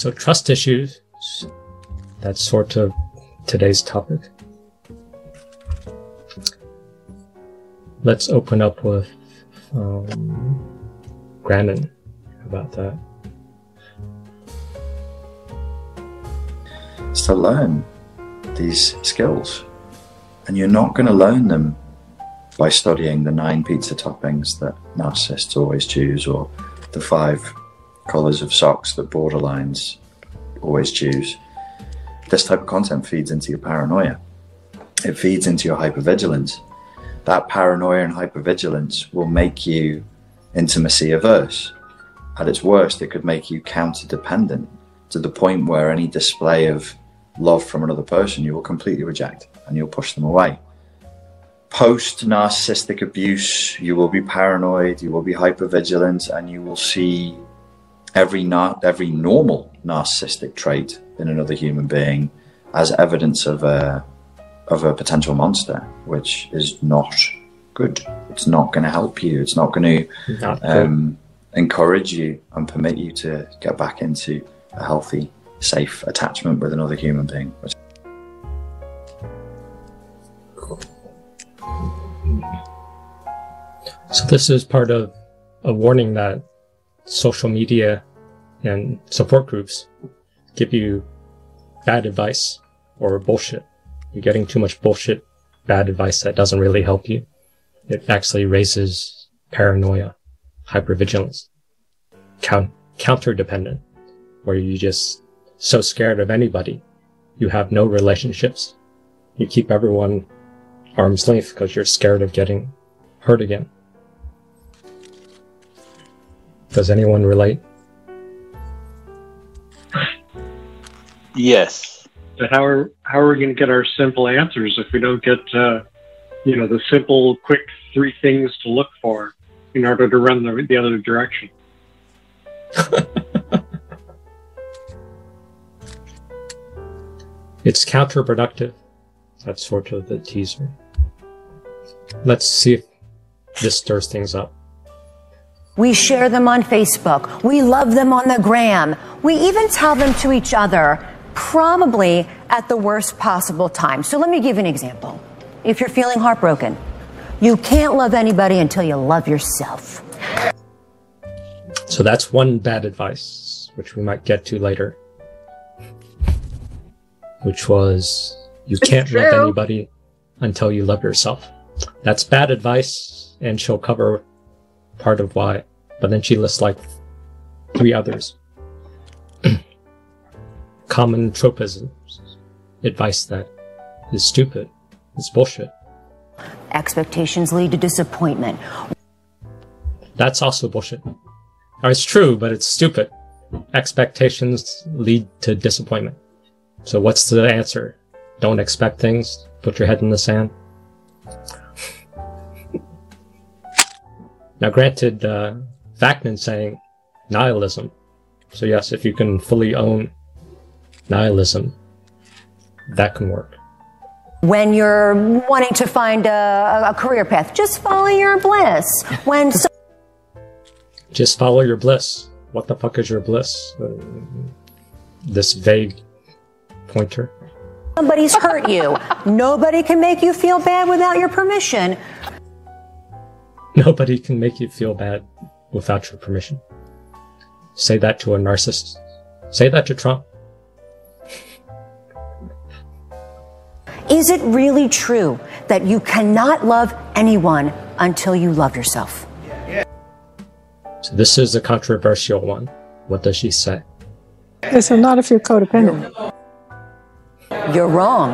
So trust issues, that's sort of today's topic. Let's open up with um, about that. Is to learn these skills. And you're not going to learn them by studying the nine pizza toppings that narcissists always choose or the five colours of socks that borderlines always choose. This type of content feeds into your paranoia. It feeds into your hypervigilance. That paranoia and hypervigilance will make you intimacy averse. At its worst, it could make you counter dependent to the point where any display of love from another person you will completely reject and you'll push them away. Post narcissistic abuse, you will be paranoid, you will be hypervigilant, and you will see every nar- every normal narcissistic trait in another human being as evidence of a of a potential monster, which is not good. It's not going to help you. It's not going to um, encourage you and permit you to get back into a healthy, safe attachment with another human being. So this is part of a warning that social media and support groups give you bad advice or bullshit. You're getting too much bullshit, bad advice that doesn't really help you. It actually raises paranoia, hypervigilance, count, counter dependent, where you're just so scared of anybody. You have no relationships. You keep everyone arm's length because you're scared of getting hurt again. Does anyone relate? Yes. But how are how are we going to get our simple answers if we don't get uh, you know the simple, quick three things to look for in order to run the, the other direction? it's counterproductive. That's sort of the teaser. Let's see if this stirs things up. We share them on Facebook. We love them on the gram. We even tell them to each other, probably at the worst possible time. So let me give you an example. If you're feeling heartbroken, you can't love anybody until you love yourself. So that's one bad advice, which we might get to later. Which was, you can't true. love anybody until you love yourself. That's bad advice, and she'll cover part of why. But then she lists like three others. Common tropisms, advice that is stupid, it's bullshit. Expectations lead to disappointment. That's also bullshit. Or it's true, but it's stupid. Expectations lead to disappointment. So what's the answer? Don't expect things. Put your head in the sand. now, granted, uh, Vaknin's saying nihilism. So yes, if you can fully own nihilism, that can work. When you're wanting to find a, a career path, just follow your bliss. When so- Just follow your bliss. What the fuck is your bliss? Uh, this vague pointer. somebody's hurt you, nobody can make you feel bad without your permission. Nobody can make you feel bad without your permission. Say that to a narcissist. Say that to Trump. Is it really true that you cannot love anyone until you love yourself? So this is a controversial one. What does she say? So not if you're codependent. You're wrong.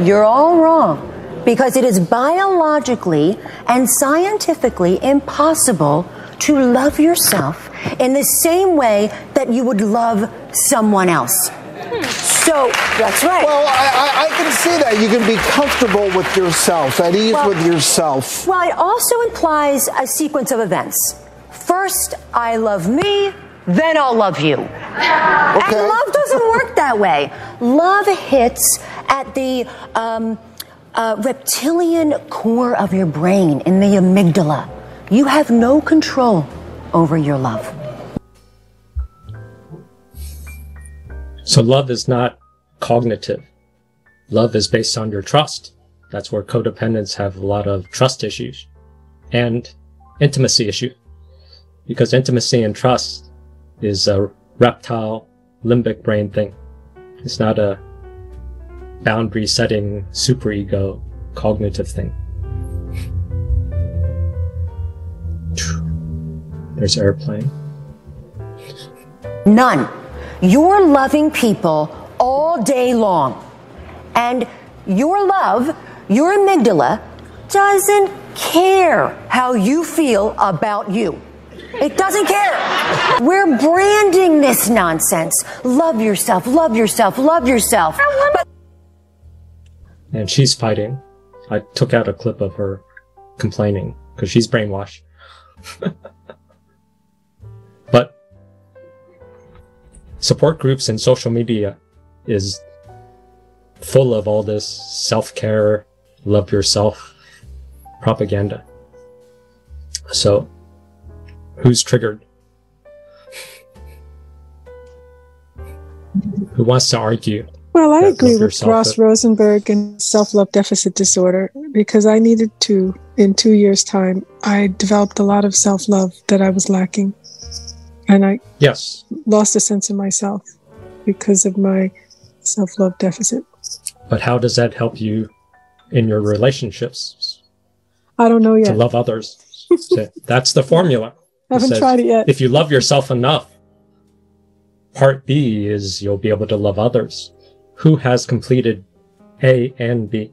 You're all wrong. Because it is biologically and scientifically impossible to love yourself in the same way that you would love someone else. So, that's right. Well, I, I, I can see that. You can be comfortable with yourself, at ease Well- with yourself. Well, it also implies a sequence of events. First, I love me, then I'll love you. And love doesn't work that way. Love hits at the um, uh, reptilian core of your brain, in the amygdala. You have no control over your love. So love is not cognitive. Love is based on your trust. That's where codependents have a lot of trust issues and intimacy issue. Because intimacy and trust is a reptile limbic brain thing. It's not a boundary setting superego cognitive thing. There's airplane. None. You're loving people all day long. And your love, your amygdala, doesn't care how you feel about you. It doesn't care. We're branding this nonsense. Love yourself, love yourself, love yourself. But and she's fighting. I took out a clip of her complaining because she's brainwashed. support groups and social media is full of all this self-care, love yourself propaganda. So, who's triggered? Who wants to argue? Well, I agree with Ross Rosenberg and self love deficit disorder because I needed to, in two years' time, I developed a lot of self love that I was lacking. And I Yes, lost a sense of myself because of my self love deficit. but how does that help you in your relationships I don't know yet. to love others, that's the formula. It Haven't says, tried it yet. If you love yourself enough, part B is you'll be able to love others. Who has completed A and B?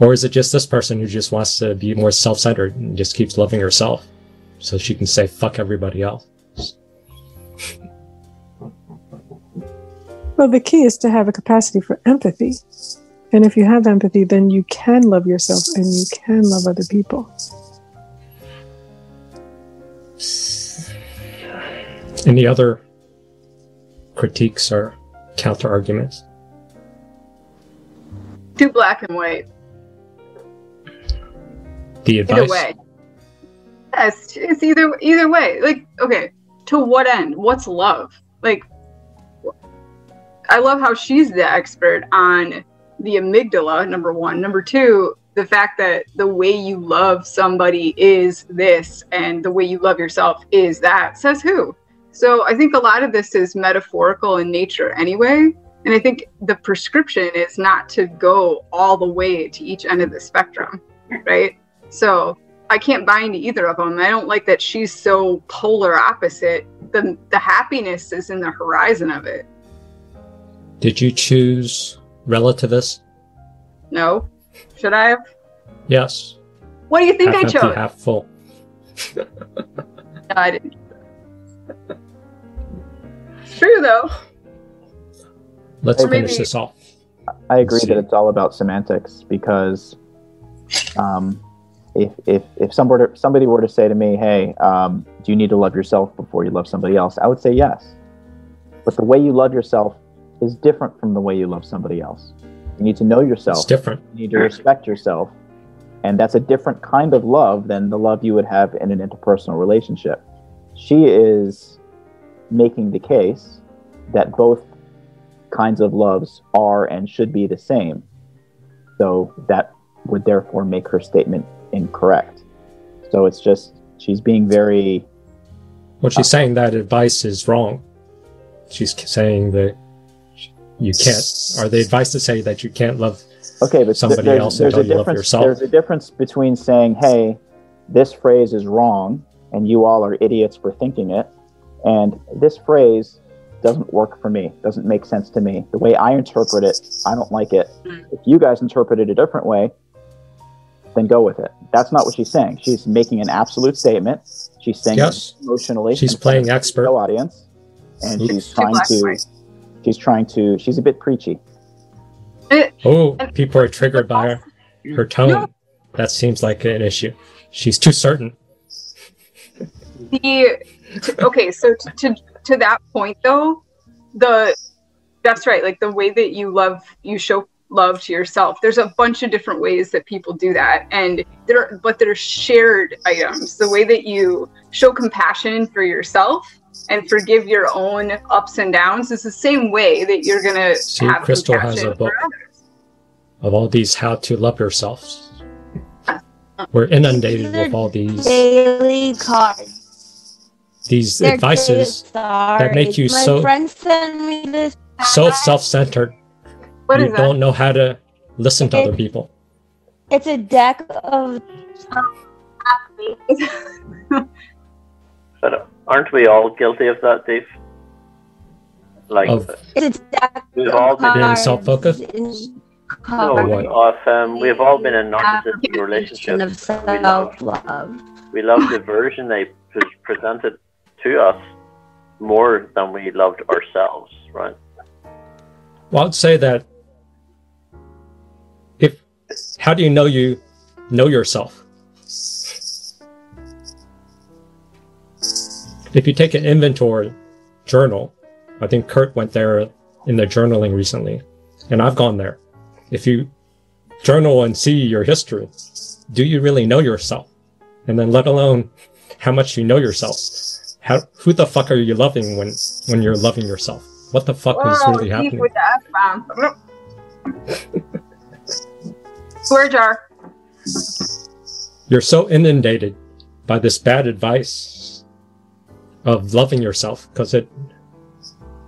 Or is it just this person who just wants to be more self centered and just keeps loving herself so she can say fuck everybody else? Well, the key is to have a capacity for empathy. And if you have empathy, then you can love yourself and you can love other people. Any other critiques or counter arguments? Too black and white. The Either advice? way. Yes, it's either either way. Like, okay, to what end? What's love? Like, I love how she's the expert on the amygdala. Number one. Number two, the fact that the way you love somebody is this, and the way you love yourself is that. Says who? So I think a lot of this is metaphorical in nature, anyway. And I think the prescription is not to go all the way to each end of the spectrum, right? So I can't buy into either of them. I don't like that she's so polar opposite. The the happiness is in the horizon of it. Did you choose relativist? No, should I have? Yes. What do you think half I empty, chose? half full. No, I didn't. It's true though. Let's Or finish maybe- this off. I agree that it's all about semantics because um, if if if somebody somebody were to say to me, "Hey, um, do you need to love yourself before you love somebody else?" I would say yes. But the way you love yourself is different from the way you love somebody else. You need to know yourself. It's different. You need to respect yourself, and that's a different kind of love than the love you would have in an interpersonal relationship. She is making the case that both kinds of loves are and should be the same. So that would therefore make her statement incorrect. So it's just she's being very Well, she's uh, saying that advice is wrong. She's saying that you can't, or the advice to say that you can't love okay, but Somebody there's, else there's until you love difference. yourself. There's a difference between saying, "Hey, this phrase is wrong, and you all are idiots for thinking it," and this phrase doesn't work for me. Doesn't make sense to me. The way I interpret it, I don't like it. If you guys interpret it a different way, then go with it. That's not what she's saying. She's making an absolute statement. She's saying Yes. emotionally. She's playing to the expert. audience, and Oops. she's trying to. white. She's trying to. She's a bit preachy. Oh, people are triggered by her, her tone. No. That seems like an issue. She's too certain. the to, okay so to, to to that point though the that's right like the way that you love you show love to yourself. There's a bunch of different ways that people do that, and there, but they're shared items. The way that you show compassion for yourself and forgive your own ups and downs is the same way that you're gonna See, have Crystal has compassion a book for others. of all these how to love yourself. Uh-huh. We're inundated with all these daily cards. these They're advices that make you My so friend sent me this. so self-centered. What you is don't know how to listen to other people. It's a deck of. But aren't we all guilty of that, Dave? Like Of It's a deck we've of all been self-focused. in no, of um, we've all been in narcissistic relationships. of We love self-love. we love the version they presented to us more than we loved ourselves, right? Well, I'd say that if how do you know you know yourself? If you take an inventory journal, I think Kurt went there in the journaling recently, and I've gone there. If you journal and see your history, do you really know yourself? And then let alone how much you know yourself. How who the fuck are you loving when when you're loving yourself? What the fuck is really happening? Swear jar. you're so inundated by this bad advice of loving yourself because it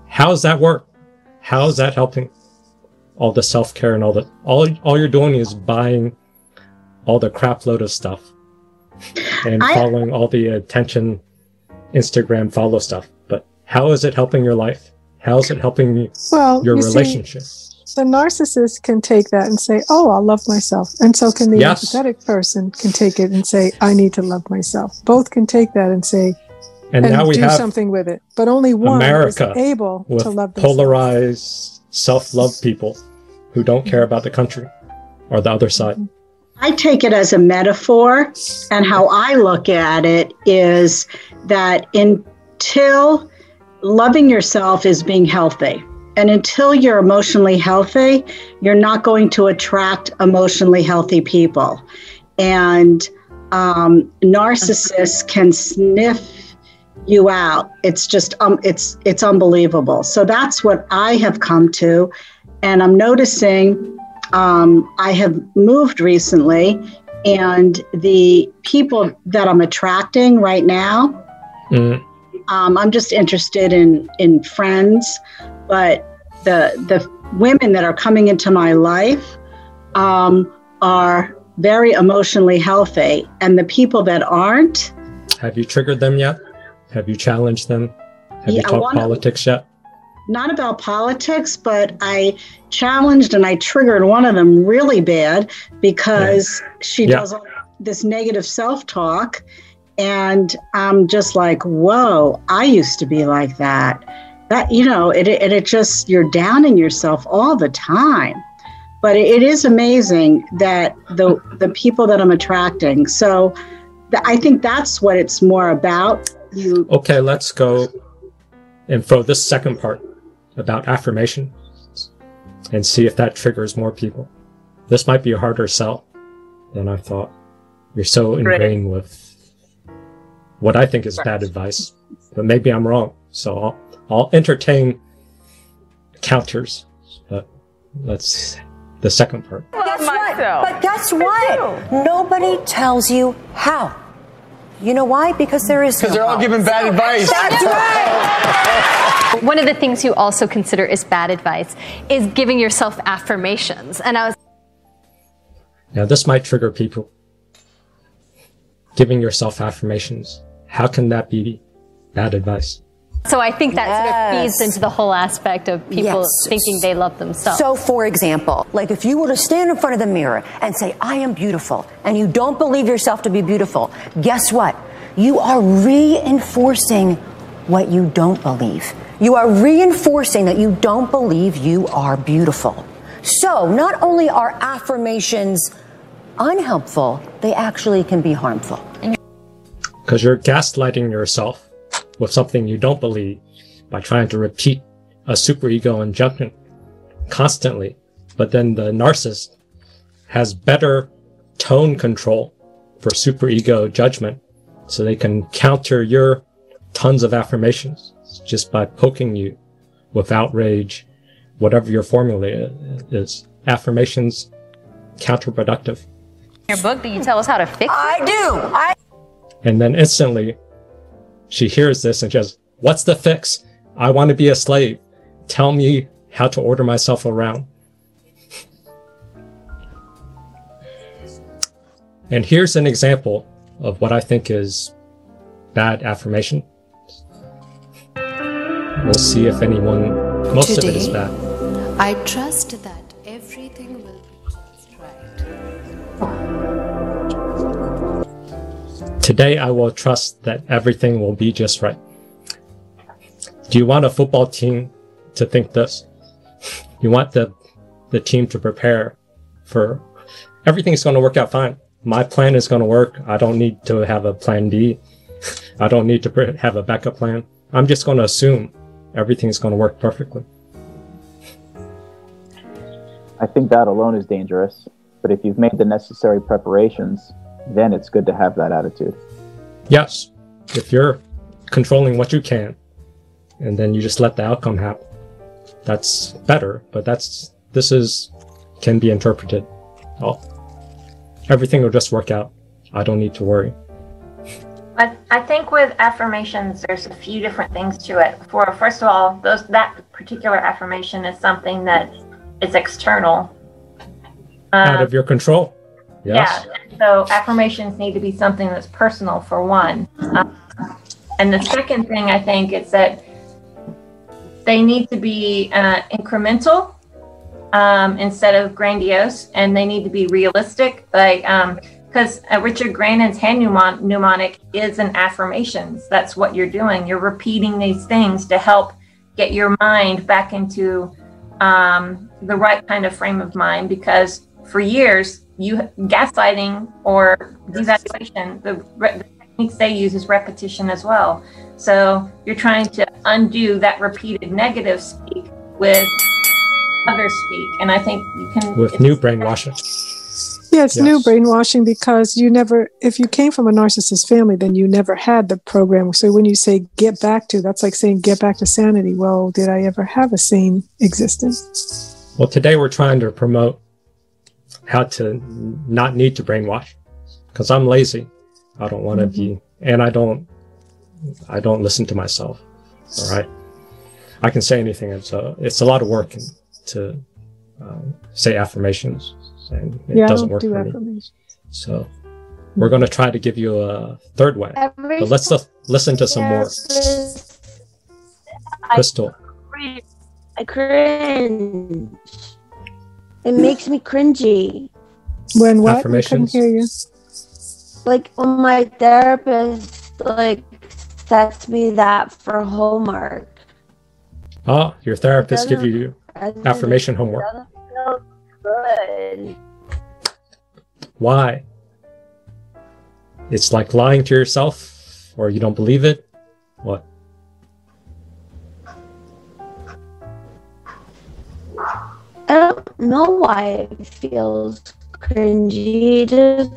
how's that work? How's that helping all the self-care and all the all all you're doing is buying all the crap load of stuff and I- following all the attention instagram follow stuff. But how is it helping your life? How's it helping Well, your you see, relationship the narcissist can take that and say, "Oh, I'll love myself," and so can the Yes. empathetic person can take it and say, "I need to love myself." Both can take that and say, and, and now we do have something with it. But only one America is able with to love themselves. polarized self-love people who don't care about the country or the other side I take it as a metaphor, and how I look at it is that until loving yourself is being healthy, and until you're emotionally healthy, you're not going to attract emotionally healthy people. And um, narcissists can sniff you out. It's just um, it's it's unbelievable. So that's what I have come to, and I'm noticing um, I have moved recently, and the people that I'm attracting right now, Mm, um, I'm just interested in in friends, but the the women that are coming into my life um, are very emotionally healthy, and the people that aren't, Have you triggered them yet? Have you challenged them? Have you Yeah, talked one- politics yet? not about politics, but I challenged and I triggered one of them really bad because she Yeah. does all this negative self talk. And I'm just like, whoa, I used to be like that. That, you know, it, it, it just, you're downing yourself all the time. But it, is amazing that the, the people that I'm attracting. So th- I think that's what it's more about. You Okay, let's go and throw this second part about affirmation and see if that triggers more people. This might be a harder sell than I thought. You're so ingrained with what I think is bad advice, but maybe I'm wrong. So I'll, I'll entertain counters, but let's the second part. Guess what? But guess what? Nobody tells you how. You know why? Because there is Because no they're all giving bad advice. That's right. One of the things you also consider is bad advice is giving yourself affirmations. And I was Now, this might trigger people. Giving yourself affirmations. How can that be bad advice? So I think that sort of feeds into the whole aspect of people Yes. thinking they love themselves. So, for example, like if you were to stand in front of the mirror and say, I am beautiful, and you don't believe yourself to be beautiful, guess what? You are reinforcing what you don't believe. You are reinforcing that you don't believe you are beautiful. So, not only are affirmations unhelpful, they actually can be harmful. Because you're gaslighting yourself with something you don't believe by trying to repeat a superego injunction constantly But then the narcissist has better tone control for superego judgment. So they can counter your tons of affirmations just by poking you with outrage, whatever your formula is. Affirmations counterproductive. Your book, do you tell us how to fix it? I do. I And then instantly she hears this and she goes, What's the fix? I want to be a slave. Tell me how to order myself around. And here's an example of what I think is bad affirmation. We'll see if anyone, most of it is Today, bad. I trust that everything will Today I will trust that everything will be just right. Do you want a football team to think this? You want the the team to prepare for everything's going to work out fine. My plan is going to work. I don't need to have a plan B. I don't need to have a backup plan. I'm just going to assume everything's going to work perfectly. I think that alone is dangerous. But if you've made the necessary preparations, then it's good to have that attitude. Yes, if you're controlling what you can, and then you just let the outcome happen, that's better. But that's this is can be interpreted. Oh, everything will just work out. I don't need to worry. I, I think with affirmations, there's a few different things to it. For first of all, those that particular affirmation is something that is external. Out Um, of your control. Yes. Yeah. So affirmations need to be something that's personal for one. Um, and the second thing I think is that they need to be uh, incremental um, instead of grandiose, and they need to be realistic. Like because uh, Richard Grannon's hand mnemon- mnemonic is an affirmations. That's what you're doing. You're repeating these things to help get your mind back into um, the right kind of frame of mind because for years you gaslighting or devaluation the, re- the techniques they use is repetition as well so you're trying to undo that repeated negative speak with other speak and i think you can With new brainwashing. Yeah, it's new brainwashing because you never, if you came from a narcissist family, then you never had the program. So when you say get back to, that's like saying get back to sanity. Well, did I ever have a sane existence? Well, today we're trying to promote how to not need to brainwash because I'm lazy. I don't want to be, and I don't, I don't listen to myself. All right. I can say anything. It's a, it's a lot of work to um, say affirmations and it yeah, doesn't work do for me. affirmations. So we're going to try to give you a third way, Every but let's listen to some more. Crystal. I cringe. It makes me cringy. When what? I couldn't hear you. Like when my therapist like sets me that for homework. Ah, your therapist give you affirmation homework. doesn't feel good. Why? It's like lying to yourself, or you don't believe it. What? I don't know why it feels cringy. Just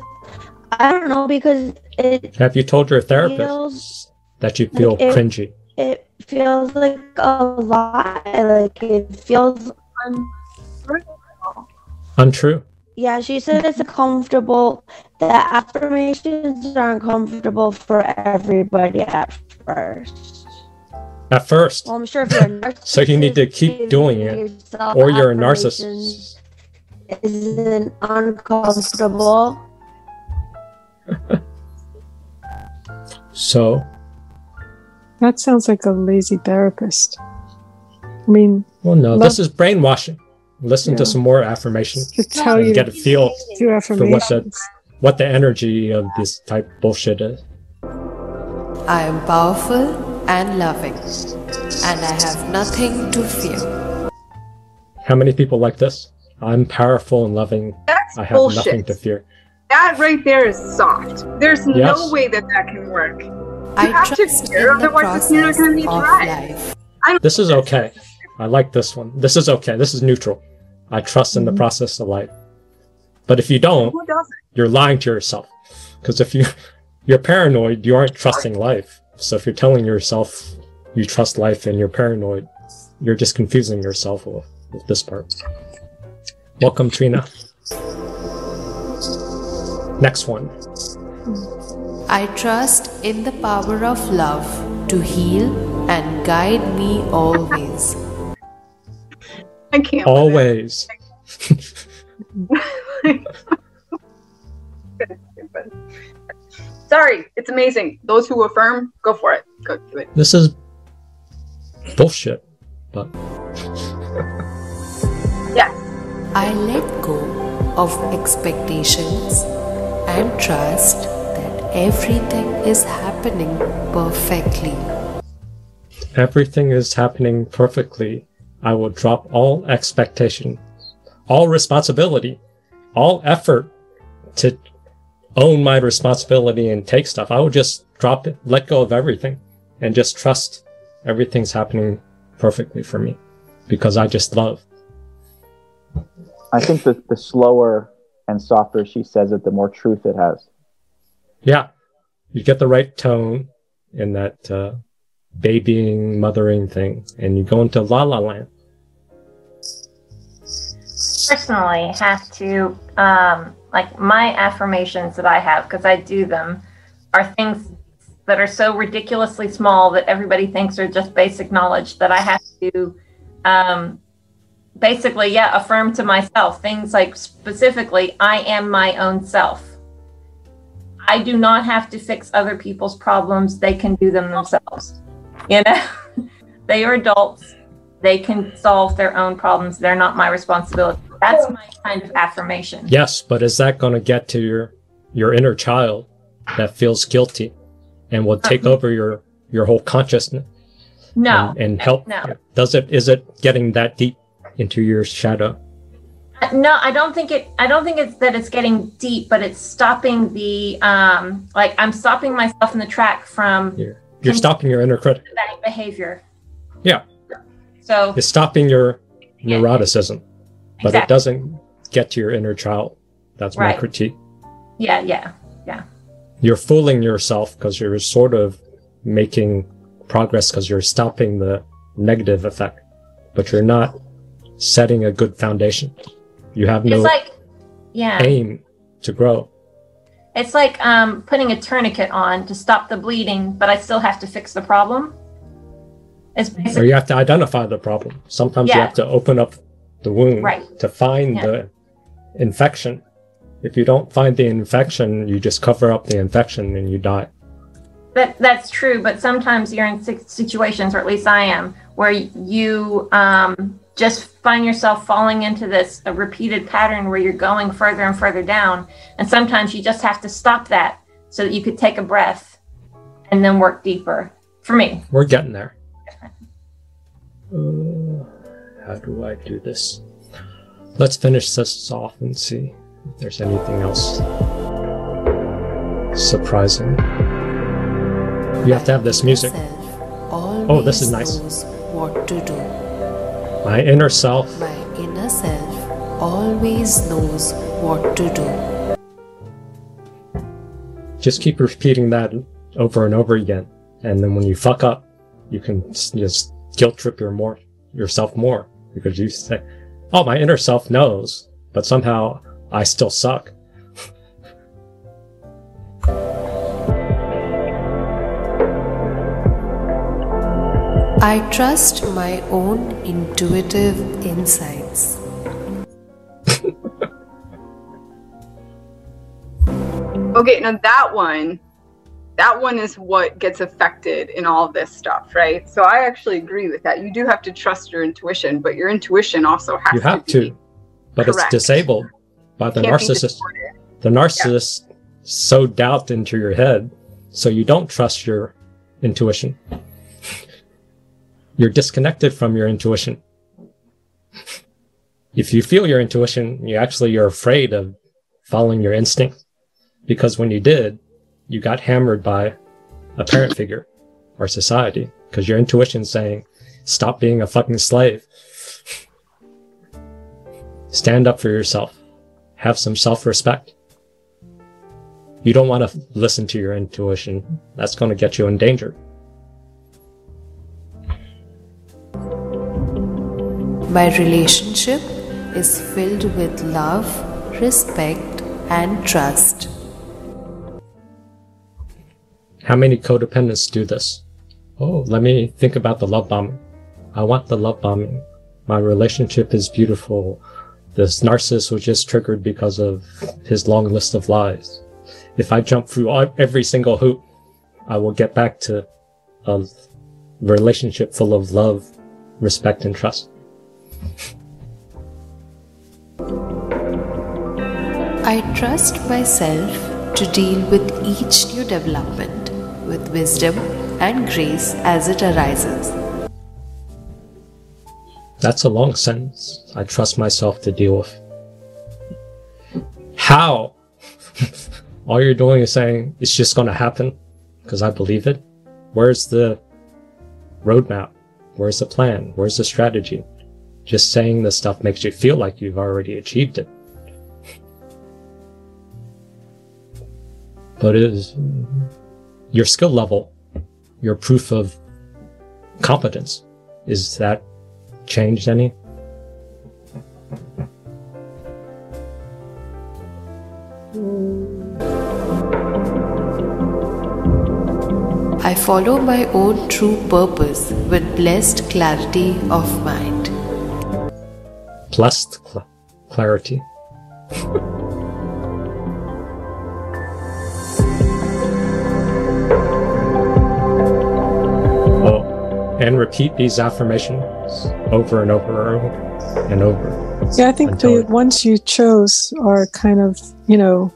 I don't know because it Have you told your therapist feels that you feel it- cringy? it feels like a lie. Like it feels untrue. Untrue. Yeah, she said it's uncomfortable. That affirmations are uncomfortable for everybody at first. At first. Well, I'm sure if you're a narcissist, So you need to keep doing it, yourself or you're a narcissist. Isn't uncomfortable. So That sounds like a lazy therapist. I mean, Well, no, love this is brainwashing. Listen to some more affirmations to tell and you get a feel do for what the what the energy of this type bullshit is. I am powerful and loving, and I have nothing to fear. How many people like this? I'm powerful and loving. That's I have bullshit. nothing to fear. That right there is soft. There's Yes. no way that that can work. You I have to trust fear, in the otherwise it's not process going to be of life. This is okay. I like this one. This is okay. This is neutral. I trust in the mm-hmm. process of life. But if you don't, Who doesn't? you're lying to yourself. Because if you you're paranoid, you aren't trusting life. So if you're telling yourself you trust life and you're paranoid, you're just confusing yourself with, with this part. Welcome, Trina. Next one. I trust in the power of love to heal and guide me always. I can't. Always. Sorry, it's amazing. Those who affirm, go for it. Go do it. This is bullshit. But Yes. I let go of expectations and trust that everything is happening perfectly. everything is happening perfectly. I will drop all expectation, all responsibility, all effort to own my responsibility and take stuff. I would just drop it, let go of everything, and just trust everything's happening perfectly for me because I just love. I think that the slower and softer she says it, the more truth it has. Yeah, you get the right tone in that uh, babying, mothering thing, and you go into la la land. Personally have to um, like my affirmations that I have because I do them are things that are so ridiculously small that everybody thinks are just basic knowledge that I have to um, basically yeah affirm to myself things like specifically I am my own self. I do not have to fix other people's problems; they can do them themselves. You know, they are adults they can solve their own problems. They're not my responsibility. That's my kind of affirmation. Yes, but is that going to get to your your inner child that feels guilty and will take over your your whole consciousness No. and, and help? No. Does it is it getting that deep into your shadow? Uh, No, I don't think it I don't think it's that it's getting deep, but it's stopping the um like I'm stopping myself in the track from You're you're stopping your inner critic. behavior. Yeah, So it's stopping your neuroticism, but it doesn't get to your inner child. That's my critique. yeah, yeah, yeah. You're fooling yourself because you're sort of making progress because you're stopping the negative effect, but you're not setting a good foundation. You have no It's like yeah. aim to grow. It's like um putting a tourniquet on to stop the bleeding, but I still have to fix the problem. It's Or you have to identify the problem. Sometimes you have to open up the wound Right. to find Yeah. the infection. If you don't find the infection, you just cover up the infection and you die. That that's true, but sometimes you're in situations, or at least I am, where you um, just find yourself falling into this a repeated pattern where you're going further and further down, and sometimes you just have to stop that so that you could take a breath and then work deeper. For me, We're getting there. Uh, how do I do this? Let's finish this off and see if there's anything else surprising. You have to have this music. Oh, this is nice. What to do. My inner self My inner self always knows what to do. just keep repeating that over and over again and then when you fuck up you can just guilt trip your more yourself more because you say oh my inner self knows but somehow i still suck I trust my own intuitive insights. Okay, now that one, that one is what gets affected in all this stuff, right? So I actually agree with that. You do have to trust your intuition, but your intuition also has you have to. to but it's disabled by the narcissist the narcissist so doubt into your head so you don't trust your intuition you're disconnected from your intuition if you feel your intuition you actually you're afraid of following your instinct because when you did you got hammered by a parent figure or society because your intuition's saying stop being a fucking slave Stand up for yourself. Have some self respect. You don't want to listen to your intuition. That's going to get you in danger. My relationship is filled with love, respect, and trust. How many codependents do this? Oh, let me think about the love bombing. I want the love bombing. My relationship is beautiful. This narcissist was just triggered because of his long list of lies. If I jump through every single hoop, I will get back to a relationship full of love, respect, and trust. I trust myself to deal with each new development with wisdom and grace as it arises. That's a long sentence. I trust myself to deal with. How? All you're doing is saying it's just going to happen because I believe it. Where's the roadmap? Where's the plan? Where's the strategy? Just saying this stuff makes you feel like you've already achieved it. But it is your skill level, your proof of competence. Is that changed any? I follow my own true purpose with blessed clarity of mind. Blessed cl- clarity. and repeat these affirmations over and over and over. Yeah, I think the ones you chose are kind of, you know,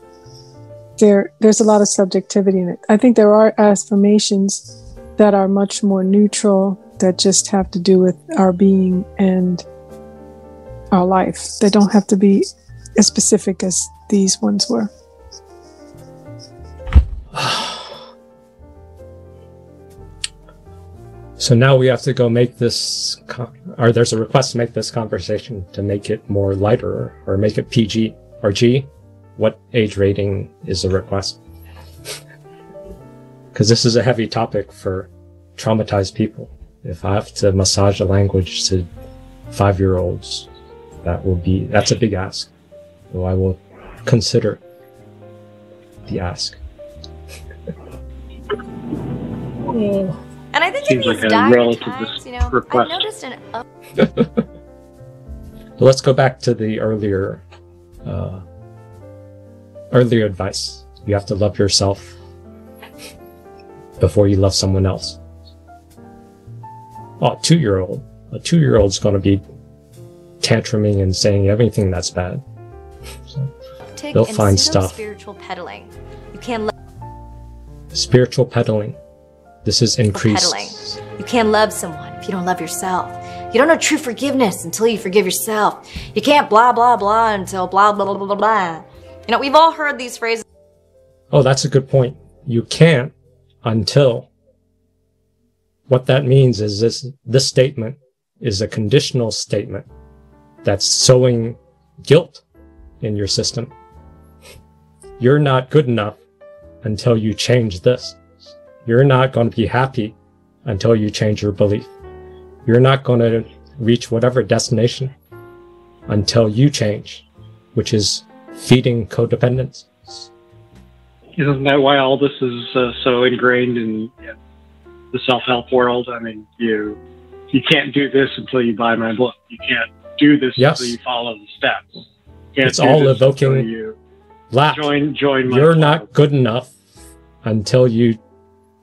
there there's a lot of subjectivity in it. I think there are affirmations that are much more neutral that just have to do with our being and our life. They don't have to be as specific as these ones were. So now we have to go make this, con- or there's a request to make this conversation to make it more lighter or make it PG or G. What age rating is the request? Because this is a heavy topic for traumatized people. If I have to massage the language to five year olds, that will be, that's a big ask. So I will consider the ask. And I think Seems in like these a dire relative times, you know, I've request. noticed an up- let's go back to the earlier uh, earlier advice. You have to love yourself before you love someone else. Oh, two year old. A two year old's gonna be tantruming and saying everything that's bad. uptick They'll find stuff. spiritual peddling. You can't love Spiritual peddling. This is increased. peddling. You can't love someone if you don't love yourself. You don't know true forgiveness until you forgive yourself. You can't blah blah blah until blah blah blah blah blah. You know, we've all heard these phrases. Oh, that's a good point. You can't until. What that means is this this statement is a conditional statement that's sowing guilt in your system. You're not good enough until you change this. You're not going to be happy until you change your belief. You're not going to reach whatever destination until you change, which is feeding codependence. Isn't that why all this is uh, so ingrained in the self-help world? I mean, you you can't do this until you buy my book. You can't do this Yes. until you follow the steps. You It's all evoking you lack. join join my You're not good enough until you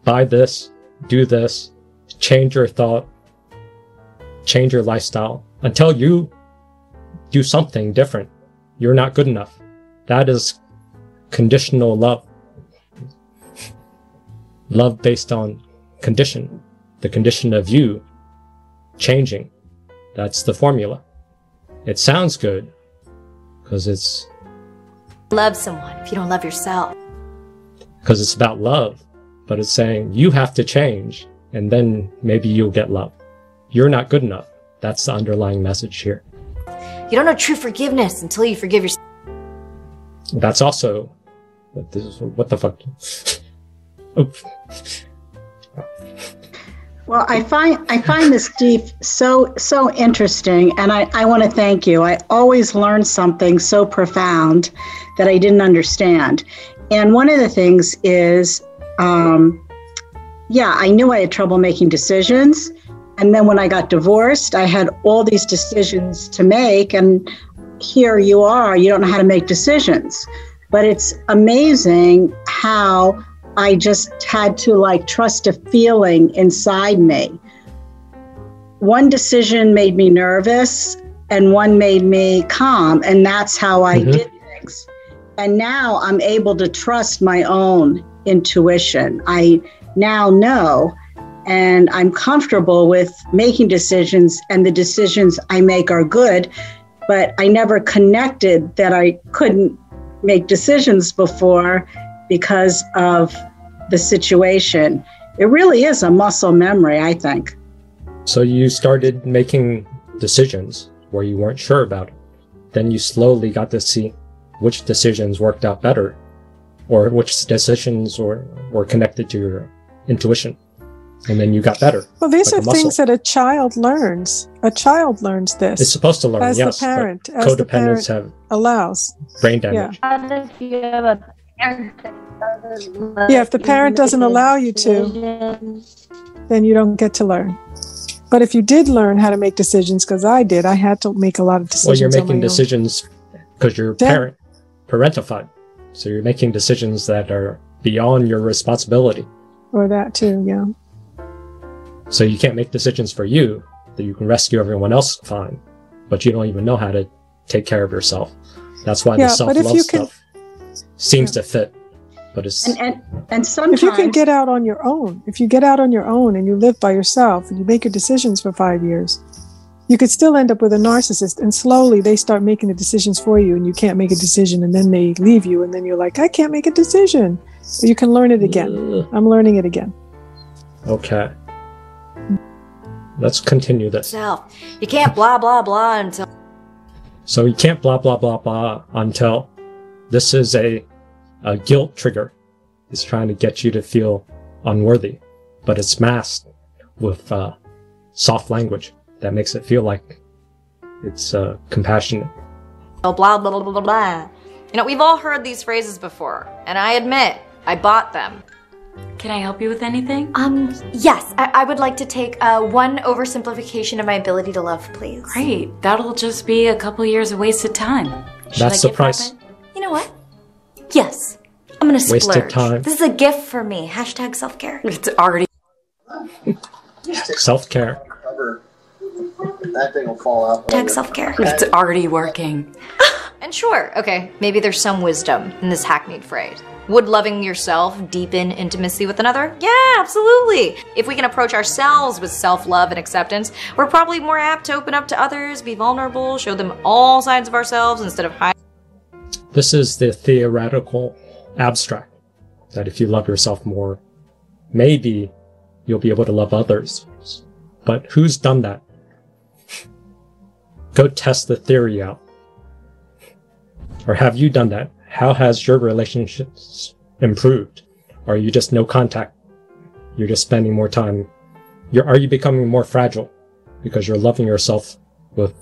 buy this, do this, change your thought, change your lifestyle. Until you do something different, you're not good enough. That is conditional love. Love based on condition, the condition of you changing. That's the formula. It sounds good because it's Love someone if you don't love yourself. because it's about love, but it's saying you have to change and then maybe you'll get love. You're not good enough. That's the underlying message here. You don't know true forgiveness until you forgive yourself. That's also what this is what the fuck. Oop. Well, I find I find this deep so so interesting, and I, I want to thank you. I always learn something so profound that I didn't understand, and one of the things is, um, yeah, I knew I had trouble making decisions, and then when I got divorced, I had all these decisions to make, and here you are, you don't know how to make decisions, but it's amazing how I just had to like trust a feeling inside me. One decision made me nervous and one made me calm, and that's how I Mhm. did things. And now I'm able to trust my own intuition. I now know and I'm comfortable with making decisions, and the decisions I make are good, but I never connected that I couldn't make decisions before because of the situation. It really is a muscle memory, I think. So you started making decisions where you weren't sure about it. Then you slowly got to see which decisions worked out better or which decisions were, were connected to your intuition. And then you got better. Well, these like are things that a child learns. A child learns this. It's supposed to learn, as yes, the parent, as the parent have allows. brain Yeah. damage. What if you have a parent that doesn't let Yeah, if the parent doesn't allow you to, then you don't get to learn. But if you did learn how to make decisions, because I did, I had to make a lot of decisions. Well, you're making decisions because you're Yeah. parent, parentified. So you're making decisions that are beyond your responsibility. or that too. Yeah. So you can't make decisions for you that you can rescue everyone else, fine. But you don't even know how to take care of yourself. That's why Yeah, the self-love you can- stuff seems to fit. But it's And and, and sometimes If you can get out on your own, if you get out on your own and you live by yourself and you make your decisions for five years, you could still end up with a narcissist. And slowly they start making the decisions for you and you can't make a decision and then they leave you and then you're like, I can't make a decision. But you can learn it again. I'm learning it again. okay. Let's continue this. Yourself. You can't blah blah blah until So you can't blah blah blah blah until this is a, a guilt trigger. It's trying to get you to feel unworthy, but it's masked with uh, soft language that makes it feel like it's uh, compassionate. blah blah blah blah blah blah. You know, we've all heard these phrases before, and I admit I bought them. Can I help you with anything? Um, yes, I, I would like to take uh, one oversimplification of my ability to love, please. Great. That'll just be a couple years of wasted time. Should That's I the price. that You know what? Yes, I'm gonna Wasted splurge. time. This is a gift for me. Hashtag self care. It's already. Self care. Cover. That thing will fall out. Hashtag self care. It's already working. And sure, okay, maybe there's some wisdom in this hackneyed phrase. Would loving yourself deepen intimacy with another? Yeah, absolutely. If we can approach ourselves with self love and acceptance, we're probably more apt to open up to others, be vulnerable, show them all sides of ourselves instead of hiding. This is the theoretical abstract that if you love yourself more, maybe you'll be able to love others. But who's done that? Go test the theory out. Or have you done that? How has your relationships improved? Are you just no contact? You're just spending more time. You're, are you becoming more fragile because you're loving yourself with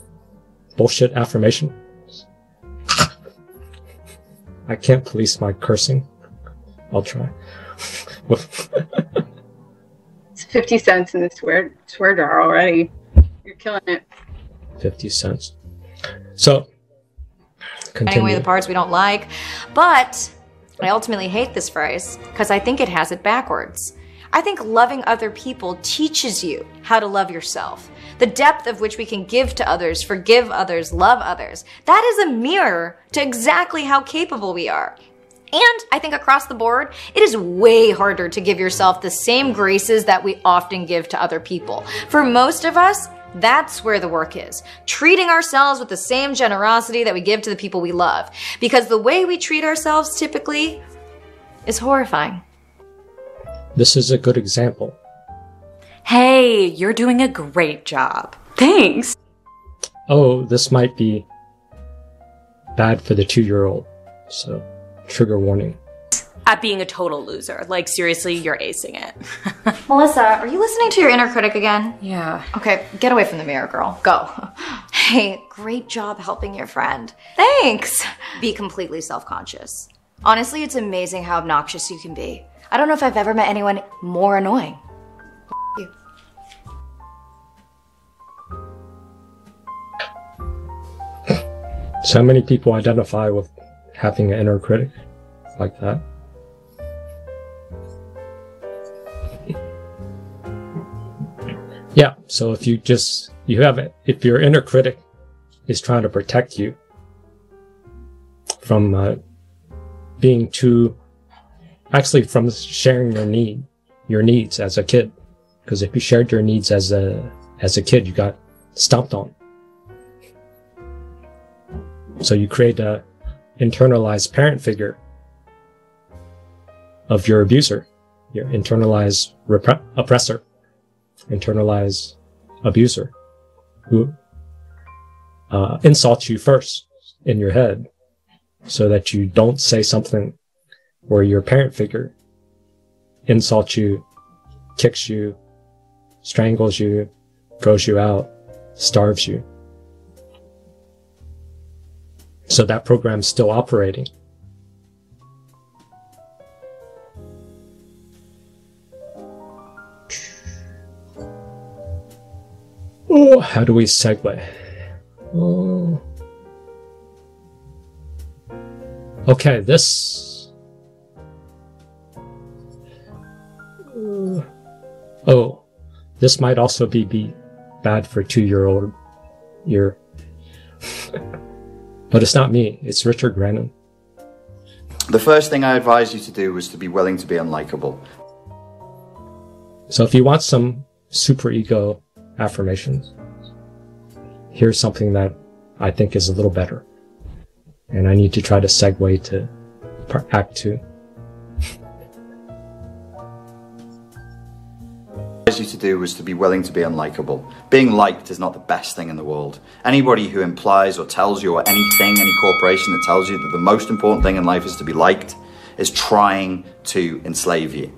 bullshit affirmation? I can't police my cursing. I'll try. It's 50 cents in the swear, swear jar already. You're killing it. 50 cents. So, away the parts we don't like. But I ultimately hate this phrase because I think it has it backwards. I think loving other people teaches you how to love yourself. The depth of which we can give to others, forgive others, love others. That is a mirror to exactly how capable we are. And I think across the board, it is way harder to give yourself the same graces that we often give to other people. For most of us, that's where the work is. Treating ourselves with the same generosity that we give to the people we love. Because the way we treat ourselves typically is horrifying. This is a good example. Hey, you're doing a great job. Thanks. Oh, this might be bad for the two year old. So, trigger warning. At being a total loser. Like, seriously, you're acing it. Melissa, are you listening to your inner critic again? Yeah. Okay, get away from the mirror, girl. Go. Hey, great job helping your friend. Thanks. Be completely self conscious. Honestly, it's amazing how obnoxious you can be. I don't know if I've ever met anyone more annoying. You. So many people identify with having an inner critic like that. Yeah, so if you just you have it. If your inner critic is trying to protect you from uh, being too actually from sharing your need your needs as a kid. Because if you shared your needs as a as a kid you got stomped on. So you create a internalized parent figure of your abuser your internalized repre- oppressor internalized abuser who uh, insults you first in your head so that you don't say something where your parent figure insults you, kicks you, strangles you, throws you out, starves you. So that program's still operating. Oh, how do we segue? Oh. Okay, this. Oh, this might also be, be bad for two year old year. but it's not me, it's Richard Grannon. The first thing I advised you to do was to be willing to be unlikable. So if you want some super ego affirmations, here's something that I think is a little better. And I need to try to segue to part- act two. you to do was to be willing to be unlikable. Being liked is not the best thing in the world. Anybody who implies or tells you, or anything, any corporation that tells you that the most important thing in life is to be liked, is trying to enslave you.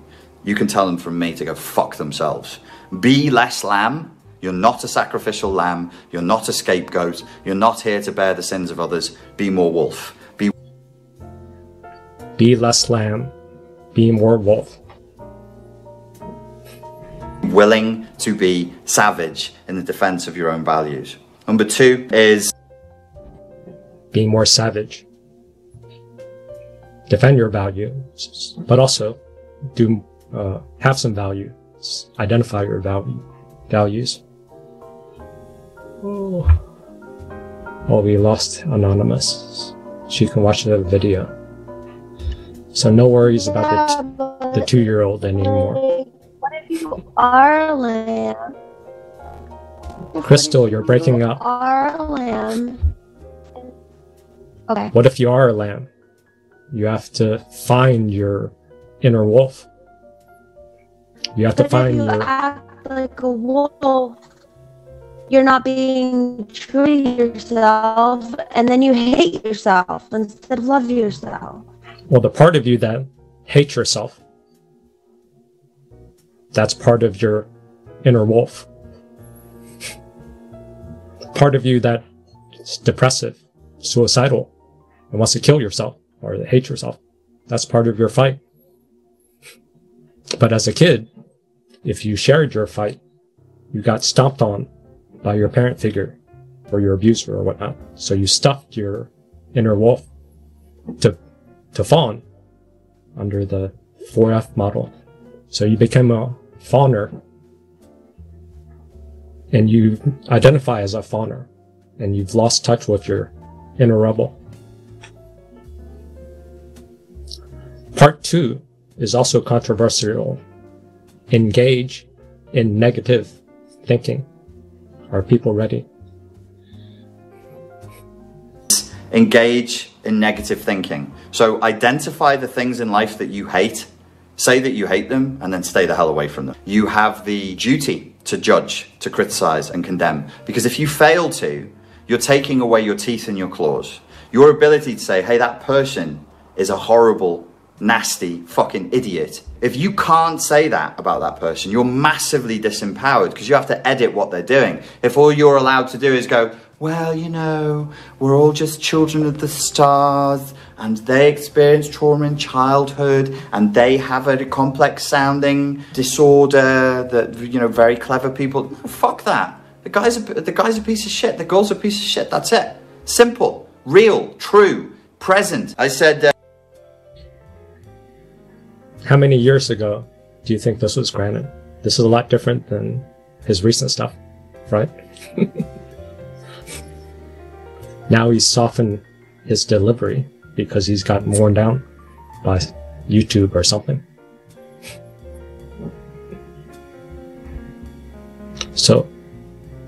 You can tell them from me to go fuck themselves. Be less lamb. You're not a sacrificial lamb. You're not a scapegoat. You're not here to bear the sins of others. Be more wolf. Be Be less lamb, be more wolf. willing to be savage in the defense of your own values. Number two is Be more savage. Defend your values, but also do uh, have some value. Identify your value values. Oh. oh, we lost anonymous. She can watch the video. So no worries about the, the two-year-old anymore. What if you are a lamb? Crystal, you're breaking up. Are lamb? Okay. What if you are a lamb? You have to find your inner wolf. You have to But find you your act like a wolf, you're not being true to yourself, and then you hate yourself instead of love yourself. well, the part of you that hates yourself. That's part of your inner wolf. Part of you that's depressive, suicidal, and wants to kill yourself or hates yourself. That's part of your fight. But as a kid, if you shared your fight, you got stomped on by your parent figure or your abuser or whatnot. So you stuffed your inner wolf to to fawn under the 4F model. So you became a fawner and you identify as a fawner and you've lost touch with your inner rebel. Part two is also controversial. Engage in negative thinking. Are people ready? engage in negative thinking. So identify the things in life that you hate, say that you hate them, and then stay the hell away from them. You have the duty to judge, to criticize, and condemn. Because if you fail to, you're taking away your teeth and your claws. Your ability to say, hey, that person is a horrible, nasty, fucking idiot. If you can't say that about that person, you're massively disempowered because you have to edit what they're doing. If all you're allowed to do is go, well, you know, we're all just children of the stars and they experience trauma in childhood and they have a complex sounding disorder that, you know, very clever people. Fuck that. The guy's, a, the guy's a piece of shit. The girl's a piece of shit. That's it. Simple, real, true, present. I said. Uh, How many years ago do you think this was granted? This is a lot different than his recent stuff, right? now he's softened his delivery because he's gotten worn down by YouTube or something. So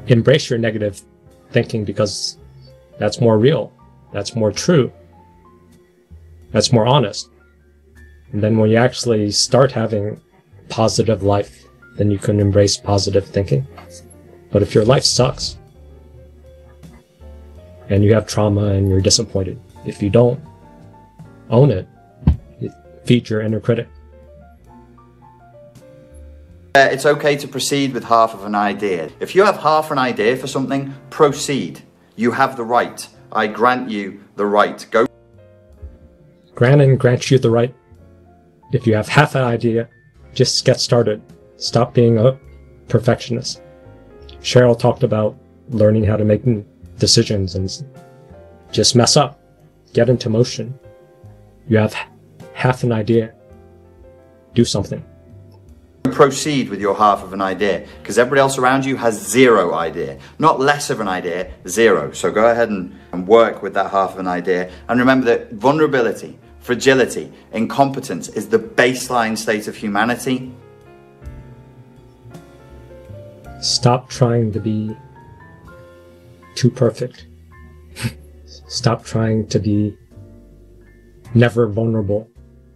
embrace your negative thinking because that's more real, that's more true, that's more honest. And then when you actually start having positive life, then you can embrace positive thinking. But if your life sucks and you have trauma and you're disappointed, if you don't own it, it feed your inner critic. Uh, it's okay to proceed with half of an idea. If you have half an idea for something, proceed. You have the right. I grant you the right. Go. Grannon grants you the right. If you have half an idea, just get started. Stop being a perfectionist. Cheryl talked about learning how to make decisions and just mess up. Get into motion. You have half an idea. Do something proceed with your half of an idea because everybody else around you has zero idea not less of an idea zero so go ahead and, and work with that half of an idea and remember that vulnerability fragility incompetence is the baseline state of humanity stop trying to be too perfect stop trying to be never vulnerable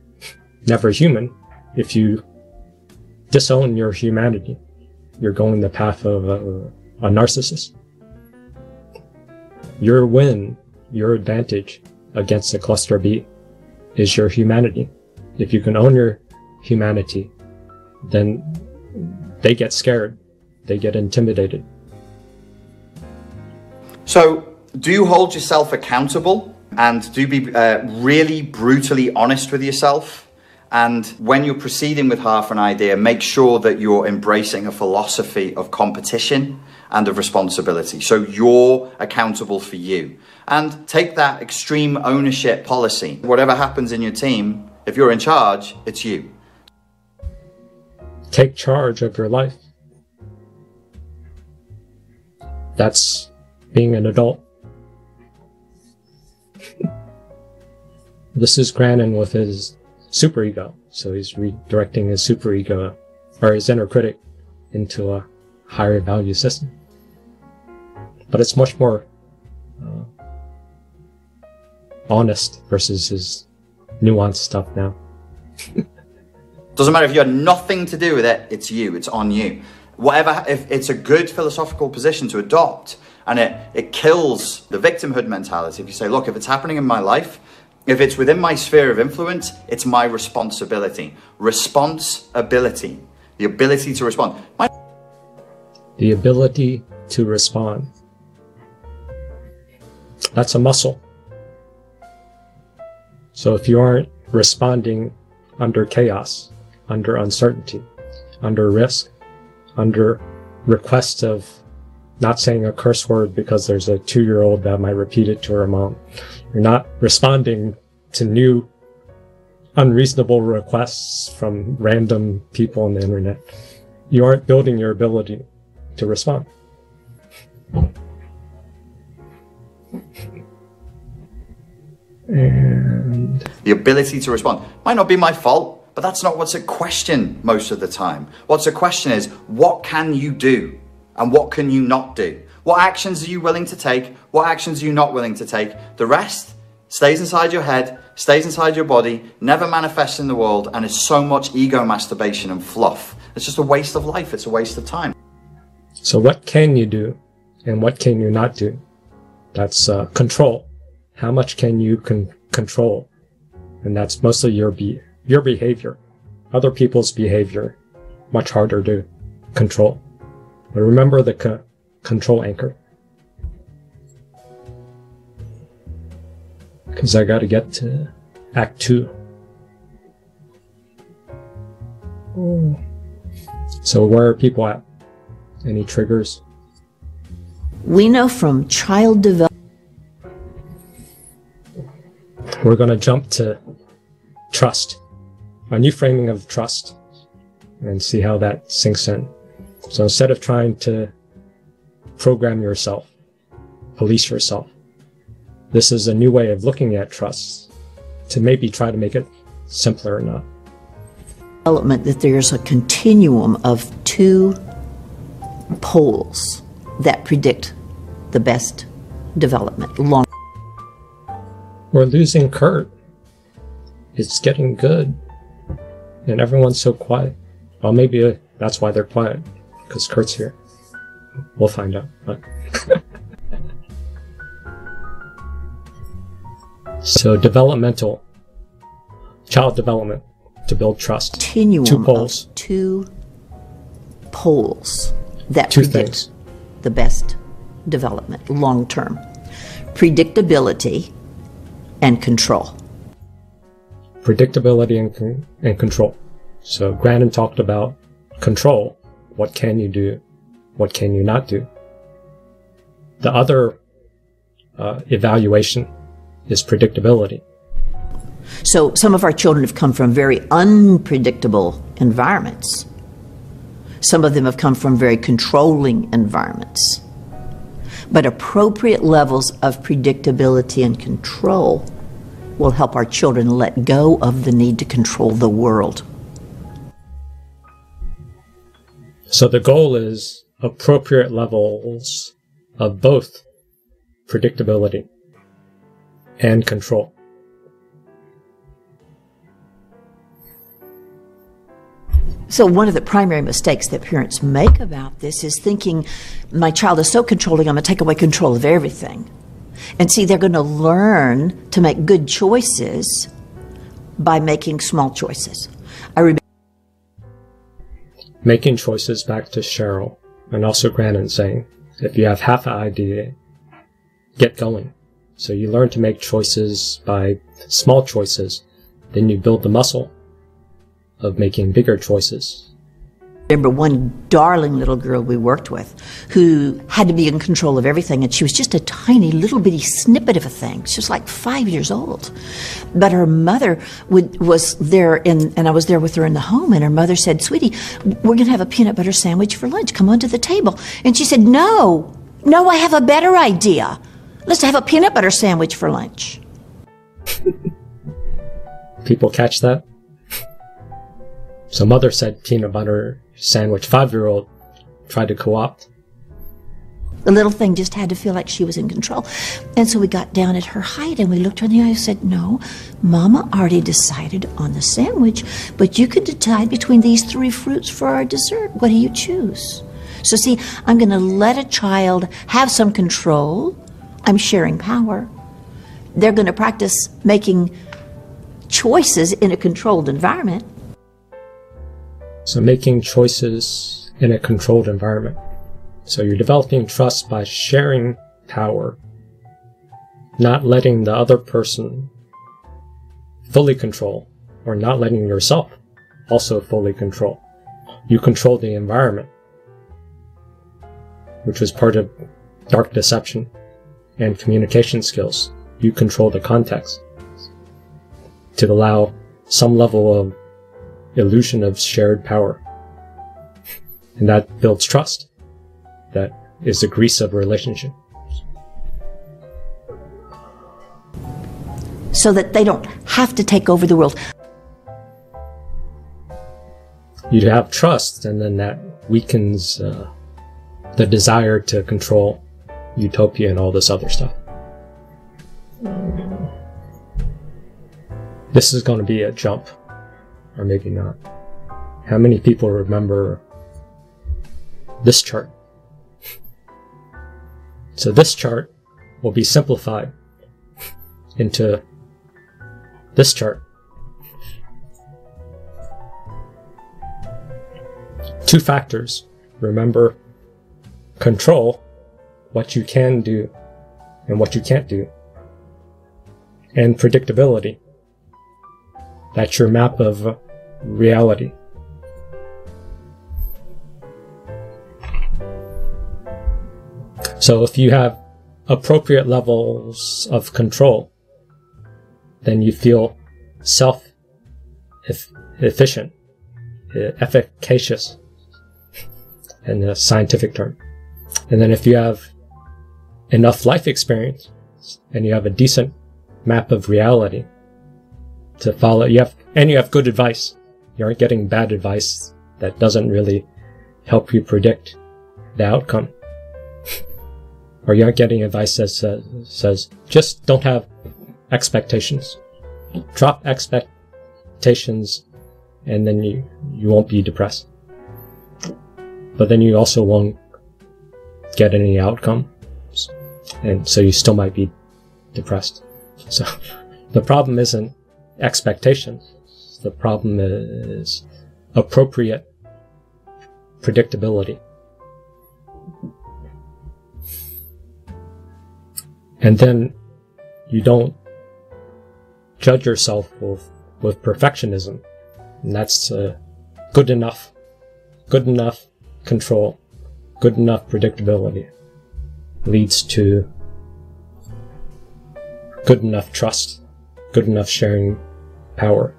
never human if you disown your humanity. You're going the path of a, a narcissist. Your win, your advantage against the cluster B is your humanity. If you can own your humanity, then they get scared. They get intimidated. So, do hold yourself accountable and do be uh, really brutally honest with yourself? And when you're proceeding with half an idea, make sure that you're embracing a philosophy of competition and of responsibility. So you're accountable for you. And take that extreme ownership policy. Whatever happens in your team, if you're in charge, it's you. Take charge of your life. That's being an adult. this is Grannon with his superego. So he's redirecting his superego or his inner critic into a higher value system. But it's much more uh, honest versus his nuanced stuff now. Doesn't matter if you had nothing to do with it, it's you, it's on you. Whatever, if it's a good philosophical position to adopt and it, it kills the victimhood mentality, if you say, look, if it's happening in my life, if it's within my sphere of influence, it's my responsibility. Responsibility. The ability to respond. My- the ability to respond. That's a muscle. So if you aren't responding under chaos, under uncertainty, under risk, under request of not saying a curse word because there's a two year old that might repeat it to her mom. You're not responding to new unreasonable requests from random people on the internet. You aren't building your ability to respond. And the ability to respond might not be my fault, but that's not what's at question most of the time. What's at question is what can you do and what can you not do? What actions are you willing to take? What actions are you not willing to take? The rest stays inside your head, stays inside your body, never manifests in the world, and is so much ego masturbation and fluff. It's just a waste of life, it's a waste of time. So, what can you do and what can you not do? That's uh, control. How much can you con- control? And that's mostly your be- your behavior. Other people's behavior, much harder to control. But remember the co- control anchor. Because I gotta get to Act 2. So where are people at? Any triggers? We know from child development. We're going to jump to trust, a new framing of trust, and see how that sinks in. So instead of trying to program yourself, police yourself, this is a new way of looking at trust to maybe try to make it simpler enough. development that there's a continuum of two poles that predict the best development long We're losing Kurt. It's getting good. And everyone's so quiet. Well, maybe uh, that's why they're quiet, because Kurt's here. We'll find out. But so, developmental, child development to build trust. continuum Two poles. two poles that Two predict things. the best development long term predictability and control predictability and, con- and control. So Grannon talked about control. What can you do? What can you not do? The other uh, evaluation is predictability. so some of our children have come from very unpredictable environments some of them have come from very controlling environments but appropriate levels of predictability and control will help our children let go of the need to control the world So the goal is appropriate levels of both predictability and control. So, one of the primary mistakes that parents make about this is thinking, my child is so controlling, I'm going to take away control of everything. And see, they're going to learn to make good choices by making small choices. I remember Making choices back to Cheryl and also Grannon saying, if you have half an idea, get going. So you learn to make choices by small choices, then you build the muscle of making bigger choices. remember one darling little girl we worked with who had to be in control of everything, and she was just a tiny little bitty snippet of a thing. She was like five years old. But her mother would, was there, in, and I was there with her in the home, and her mother said, Sweetie, we're going to have a peanut butter sandwich for lunch. Come on to the table. And she said, No, no, I have a better idea. Let's have a peanut butter sandwich for lunch. People catch that? So mother said peanut butter sandwich. Five year old tried to co-opt. The little thing just had to feel like she was in control. And so we got down at her height and we looked her in the eye and said, No, Mama already decided on the sandwich, but you could decide between these three fruits for our dessert. What do you choose? So, see, I'm going to let a child have some control. I'm sharing power. They're going to practice making choices in a controlled environment. So making choices in a controlled environment. So you're developing trust by sharing power, not letting the other person fully control, or not letting yourself also fully control. You control the environment, which was part of dark deception and communication skills. You control the context to allow some level of illusion of shared power. And that builds trust. That is the grease of a relationship. So that they don't have to take over the world. You have trust, and then that weakens uh, the desire to control utopia and all this other stuff. This is going to be a jump, or maybe not. How many people remember this chart? So this chart will be simplified into this chart. Two factors. Remember, control what you can do and what you can't do. And predictability. That's your map of reality. So if you have appropriate levels of control, then you feel self efficient, efficacious in a scientific term. And then if you have enough life experience and you have a decent map of reality to follow, you have, and you have good advice. You aren't getting bad advice that doesn't really help you predict the outcome. or you aren't getting advice that says, says just don't have expectations. Drop expectations and then you, you won't be depressed. But then you also won't get any outcome. And so you still might be depressed. So the problem isn't expectations. The problem is appropriate predictability. And then you don't judge yourself with, with perfectionism. And that's uh, good enough. Good enough control. Good enough predictability leads to good enough trust. Good enough sharing power.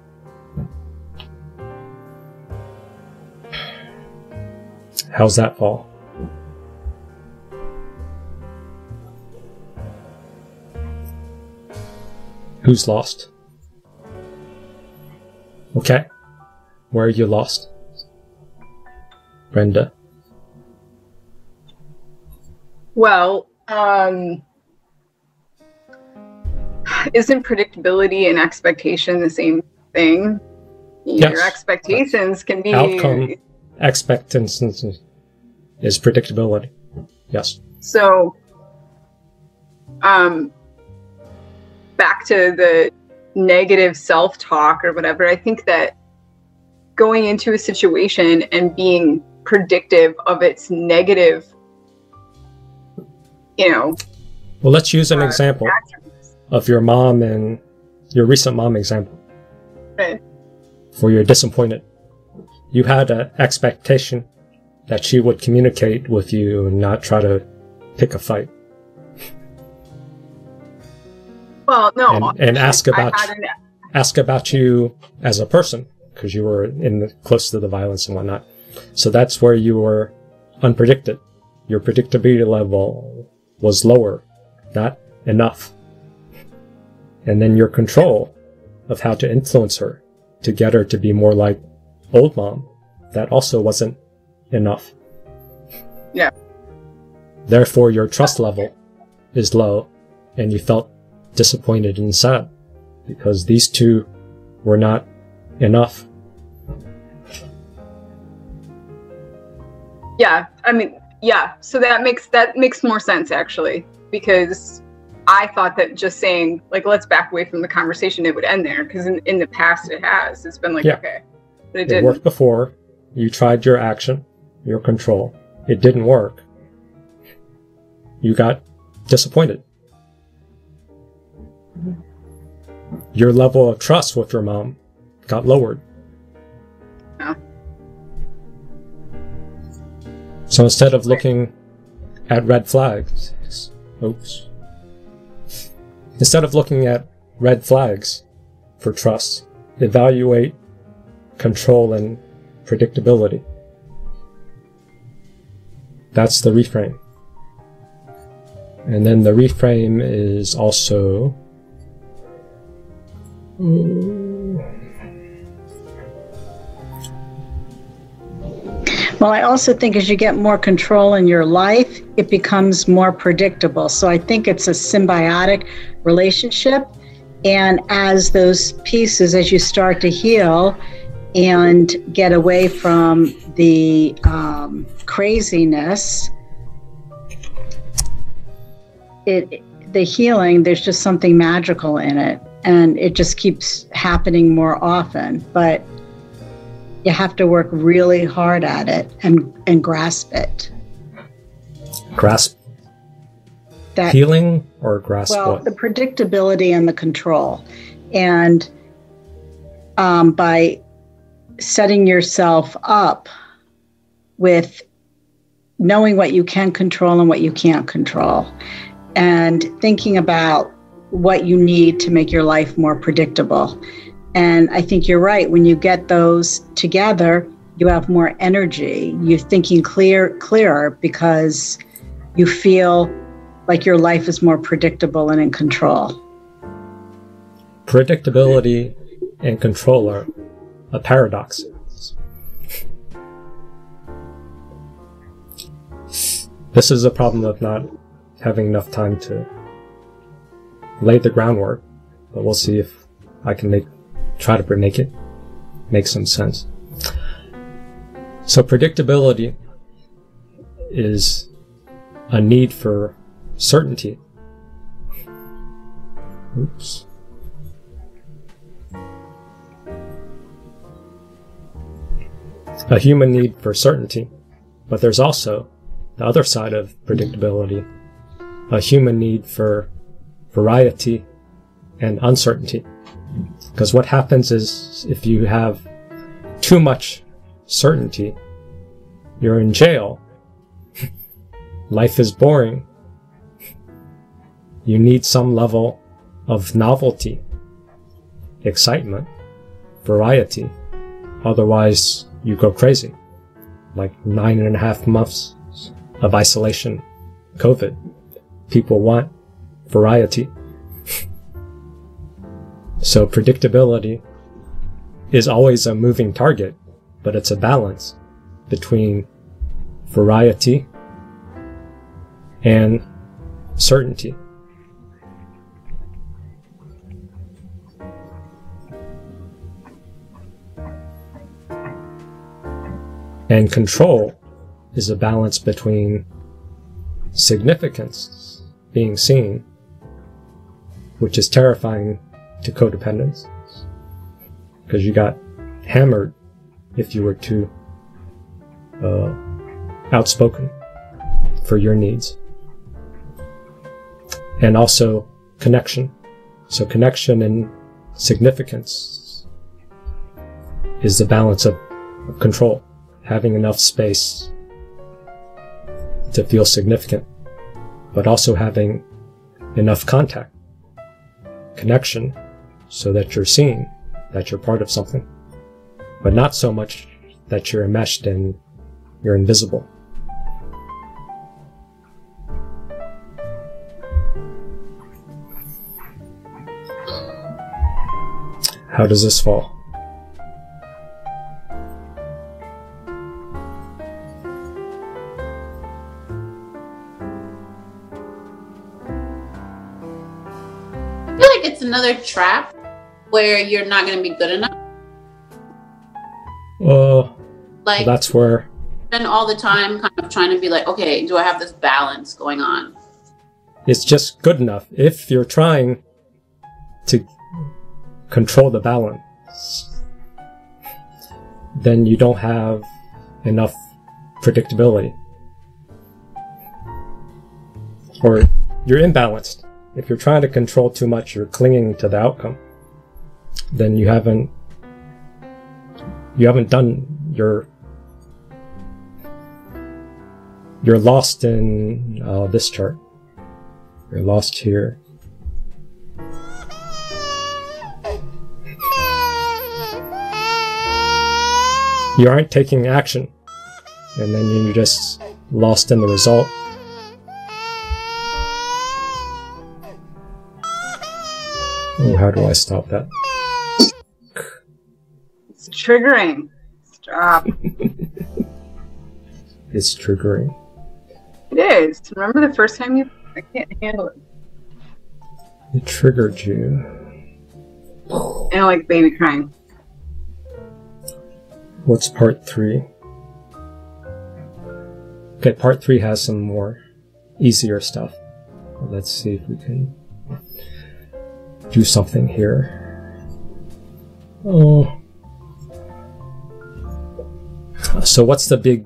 How's that fall? Who's lost? Okay. Where are you lost? Brenda. Well, um, isn't predictability and expectation the same thing? Yes. Your expectations can be Outcome expectancy is predictability. Yes. so. Um, back to the negative self-talk or whatever. I think that going into a situation and being predictive of its negative, you know, Well, let's use an example of your mom and your recent mom example. right, where you're disappointed. You had an expectation that she would communicate with you and not try to pick a fight well, no, and, and ask about an- ask about you as a person because you were in the, close to the violence and whatnot. So that's where you were unpredicted. Your predictability level was lower, not enough. And then your control of how to influence her to get her to be more like old mom, that also wasn't enough. Yeah. Therefore, your trust level is low and you felt disappointed and sad because these two were not enough. Yeah, I mean, yeah. So that makes that makes more sense actually because I thought that just saying like let's back away from the conversation it would end there because in, in the past it has. It's been like Yeah. okay, but it It didn't. worked before. You tried your action, your control. It didn't work. You got disappointed. Your level of trust with your mom got lowered. Yeah. So instead of looking at red flags, oops. Instead of looking at red flags for trust, evaluate control and predictability. That's the reframe. And then the reframe is also Well, I also think as you get more control in your life, it becomes more predictable. So I think it's a symbiotic relationship. And as those pieces, as you start to heal and get away from the um, craziness, it the healing, there's just something magical in it. And it just keeps happening more often. But you have to work really hard at it and, and grasp it. Grasp That healing or grasp well, what? the predictability and the control. And um, by setting yourself up with knowing what you can control and what you can't control, and thinking about what you need to make your life more predictable. And I think you're right. When you get those together, you have more energy. You're thinking clear, clearer because you feel like your life is more predictable and in control. Predictability and control are a paradox. This is a problem of not having enough time to lay the groundwork, but we'll see if I can make try to make it make some sense. So predictability is a need for certainty. Oops. A human need for certainty, but there's also the other side of predictability, a human need for variety and uncertainty. Because what happens is if you have too much certainty, you're in jail. Life is boring. You need some level of novelty, excitement, variety. Otherwise, you go crazy. Like nine and a half months of isolation, COVID. People want variety. So predictability is always a moving target, but it's a balance between variety and certainty. And control is a balance between significance being seen, which is terrifying to codependents, because you got hammered if you were too uh, outspoken for your needs. And also connection. So connection and significance is the balance of, of control having enough space to feel significant, but also having enough contact, connection, so that you're seen, that you're part of something, but not so much that you're enmeshed and you're invisible. How does this fall? I feel like it's another trap where you're not going to be good enough. Uh, Like that's where spend all the time kind of trying to be like, okay, do I have this balance going on? it's just good enough. If you're trying to control the balance, then you don't have enough predictability. Or you're imbalanced. If you're trying to control too much, you're clinging to the outcome. Then you haven't you haven't done your you're lost in uh, this chart. You're lost here. You aren't taking action, and then you're just lost in the result. How do I stop that? Triggering. Stop. It's triggering. It is. Remember the first time you? I can't handle it. It triggered you. I don't like baby crying. What's part three? Okay, part three has some more easier stuff. Let's see if we can do something here. Oh. So what's the big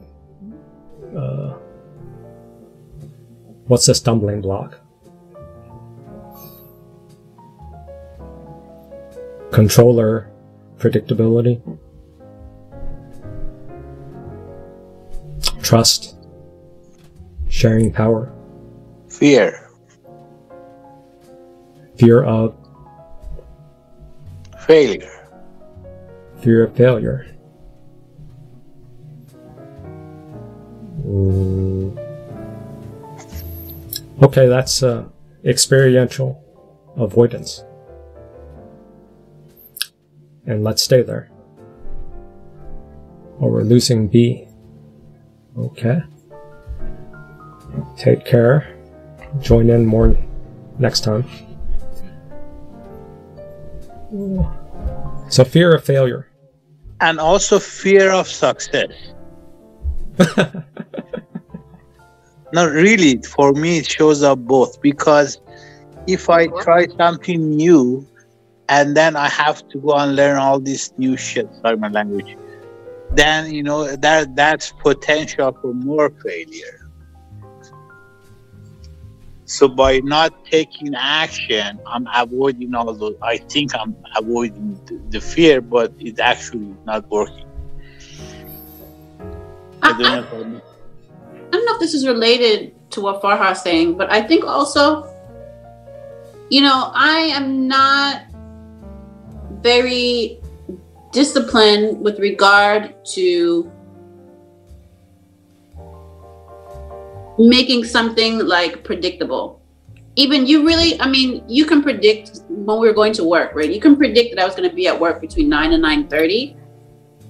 uh, what's the stumbling block? Controller predictability. Trust. Sharing power. Fear. Fear of Failure. fear of failure. Okay, that's uh, experiential avoidance. And let's stay there. Or we're losing B. Okay. Take care. Join in more next time. So fear of failure. And also fear of success. no, really, for me, it shows up both because if I try something new and then I have to go and learn all this new shit, sorry, my language, then, you know, that that's potential for more failure. So by not taking action, I'm avoiding all those. I think I'm avoiding the, the fear, but it's actually not working. I don't know if I'm- I don't know if this is related to what Farha's saying, but I think also, you know, I am not very disciplined with regard to making something like predictable. Even you really, I mean, you can predict when we were going to work, right? You can predict that I was going to be at work between 9 and 9:30,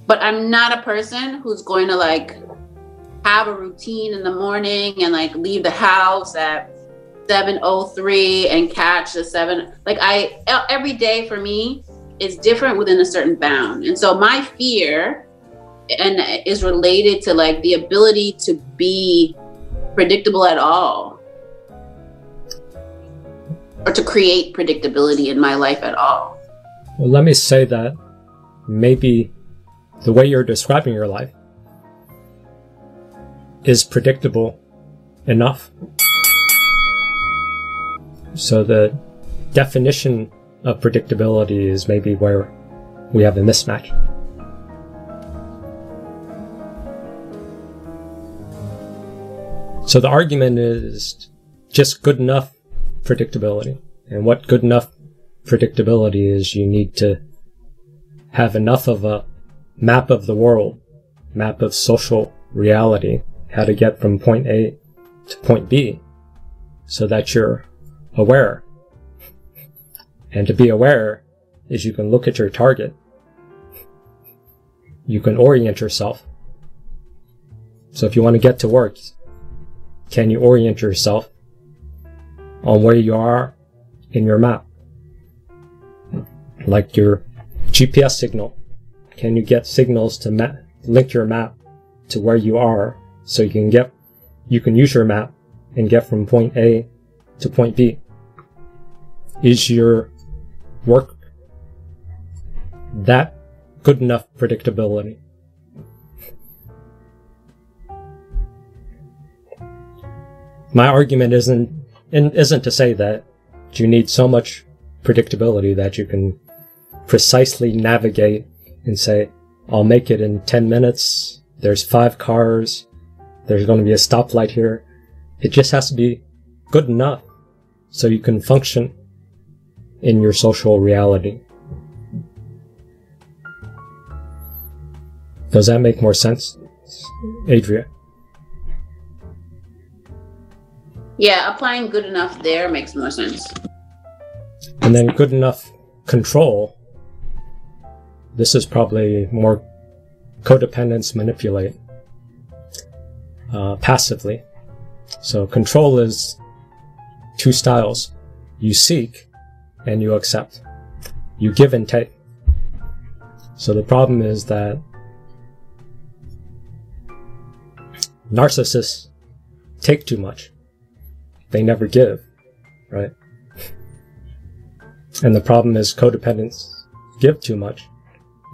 but I'm not a person who's going to like have a routine in the morning and like leave the house at 7:03 and catch the 7 like I every day for me is different within a certain bound. And so my fear and is related to like the ability to be predictable at all or to create predictability in my life at all. Well, let me say that maybe the way you're describing your life is predictable enough. So the definition of predictability is maybe where we have a mismatch. So the argument is just good enough predictability. And what good enough predictability is you need to have enough of a map of the world, map of social reality, how to get from point A to point B, so that you're aware. And to be aware is you can look at your target. You can orient yourself. So if you want to get to work, can you orient yourself on where you are in your map? Like your GPS signal. Can you get signals to ma- link your map to where you are so you can get, you can use your map and get from point A to point B? Is your work that good enough predictability? My argument isn't isn't to say that you need so much predictability that you can precisely navigate and say, I'll make it in 10 minutes. There's five cars. There's going to be a stoplight here. It just has to be good enough so you can function in your social reality. Does that make more sense, Adria? Yeah, applying good enough there makes more sense. And then good enough control. This is probably more codependence manipulate uh, passively. So control is two styles. You seek and you accept. You give and take. So the problem is that narcissists take too much. They never give. right? And the problem is codependents give too much,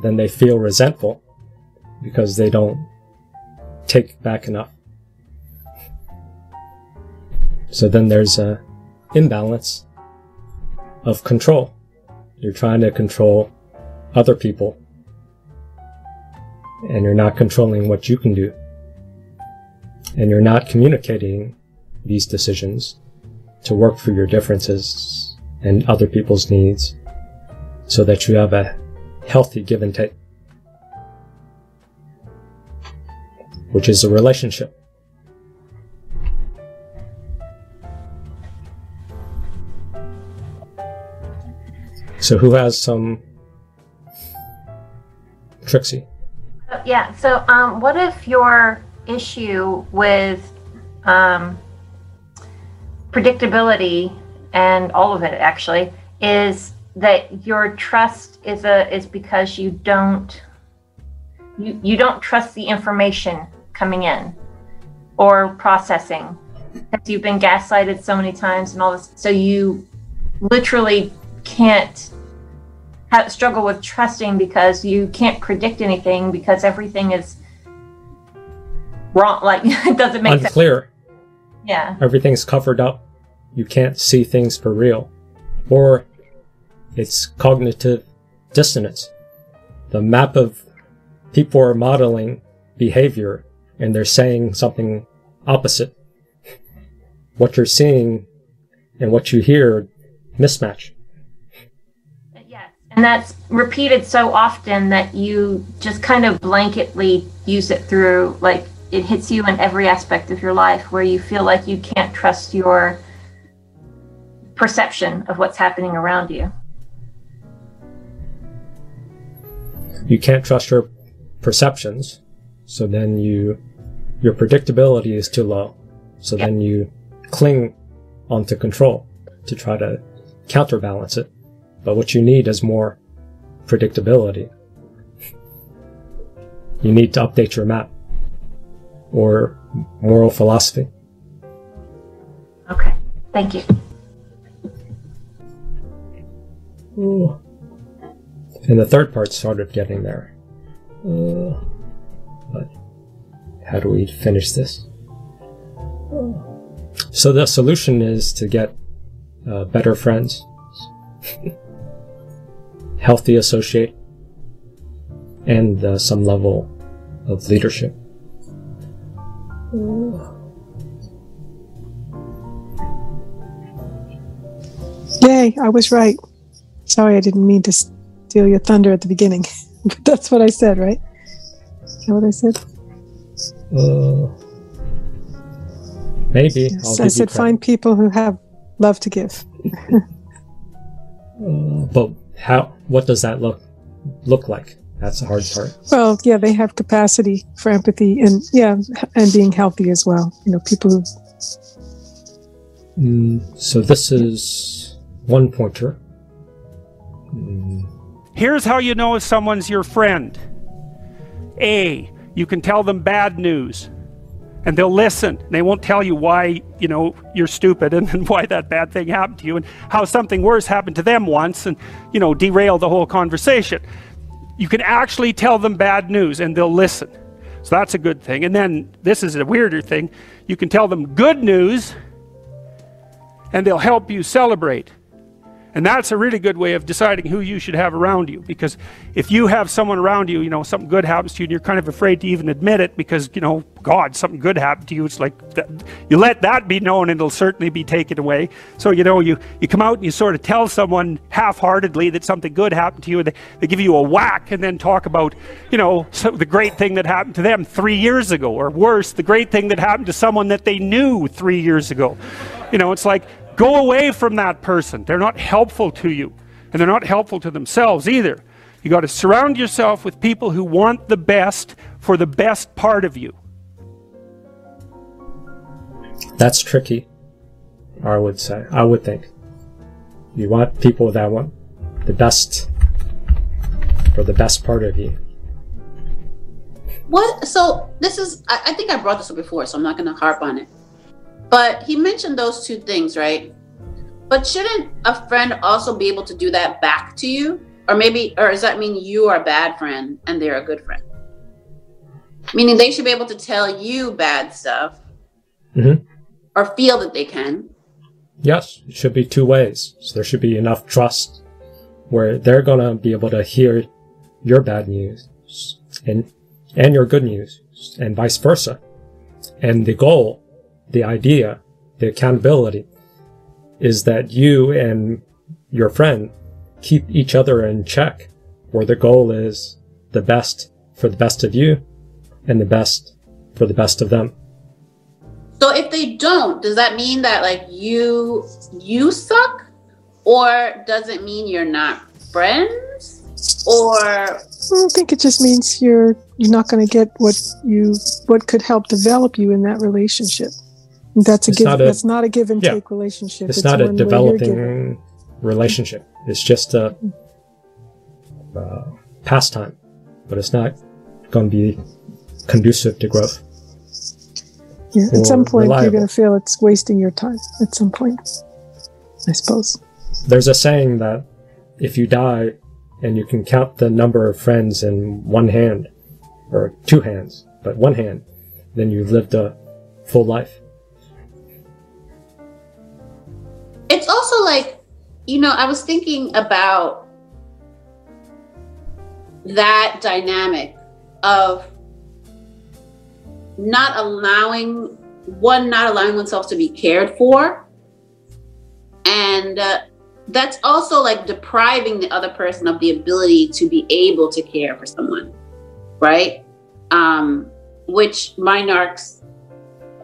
then they feel resentful because they don't take back enough. So then there's a imbalance of control. You're trying to control other people and you're not controlling what you can do. And you're not communicating these decisions to work for your differences and other people's needs so that you have a healthy give and take, which is a relationship. So who has some Trixie? Uh, Yeah. So, um, what if your issue with um, predictability and all of it actually is that your trust is a is because you don't you you don't trust the information coming in or processing because you've been gaslighted so many times and all this so you literally can't have, struggle with trusting because you can't predict anything because everything is wrong like it doesn't make sense Unclear. yeah Everything's covered up. You can't see things for real. Or it's cognitive dissonance. The map of people are modeling behavior and they're saying something opposite. What you're seeing and what you hear mismatch. Yes. And that's repeated so often that you just kind of blanketly use it through like it hits you in every aspect of your life where you feel like you can't trust your perception of what's happening around you You can't trust your perceptions. So then you, your predictability is too low. So then you cling onto control to try to counterbalance it. But what you need is more predictability. You need to update your map or moral philosophy. okay thank you Ooh. And the third part started getting there. Uh, but how do we finish this? So the solution is to get uh, better friends, healthy associate, and uh, some level of leadership. Yay, I was right. Sorry, I didn't mean to steal your thunder at the beginning. but that's what I said, right? Is that what I said? Uh, maybe. Yes, I said find people who have love to give. Uh, but how? What does that look look like? That's the hard part. Well, yeah, they have capacity for empathy and yeah, and being healthy as well. You know, people who Mm, so this is one pointer. Here's how you know if someone's your friend. A, you can tell them bad news and they'll listen. They won't tell you why, you know, you're stupid and, and why that bad thing happened to you and how something worse happened to them once and, you know, derail the whole conversation. You can actually tell them bad news and they'll listen. So that's a good thing. And then this is a weirder thing. You can tell them good news and they'll help you celebrate. And that's a really good way of deciding who you should have around you. Because if you have someone around you, you know, something good happens to you and you're kind of afraid to even admit it because, you know, God, something good happened to you. It's like, that, you let that be known and it'll certainly be taken away. So, you know, you, you come out and you sort of tell someone half heartedly that something good happened to you and they, they give you a whack and then talk about, you know, so the great thing that happened to them three years ago. Or worse, the great thing that happened to someone that they knew three years ago. You know, it's like, Go away from that person. They're not helpful to you, and they're not helpful to themselves either. You got to surround yourself with people who want the best for the best part of you. That's tricky. I would say. I would think. You want people that want the best for the best part of you. What? So this is. I, I think I brought this up before, so I'm not going to harp on it. But he mentioned those two things, right? But shouldn't a friend also be able to do that back to you? Or maybe, or does that mean you are a bad friend and they're a good friend? Meaning they should be able to tell you bad stuff Mhm. or feel that they can. Yes, it should be two ways. So there should be enough trust where they're gonna be able to hear your bad news and and your good news and vice versa. And the goal, the idea, the accountability is that you and your friend keep each other in check where the goal is the best for the best of you and the best for the best of them. So if they don't, does that mean that like you you suck? Or does it mean you're not friends? Or I don't think it just means you're you're not going to get what you what could help develop you in that relationship. That's a It's give. not a- that's not a give and yeah. take relationship. It's, not a one where you're giving. developing relationship. It's just a uh, pastime, but it's not going to be conducive to growth. Yeah, at some point, you're going to feel it's wasting your time. At some point, I suppose. There's a saying that if you die and you can count the number of friends in one hand, or two hands, but one hand, then you've lived a full life. It's also like, you know, I was thinking about that dynamic of not allowing one not allowing oneself to be cared for. And uh, that's also like depriving the other person of the ability to be able to care for someone right? Um which my narcs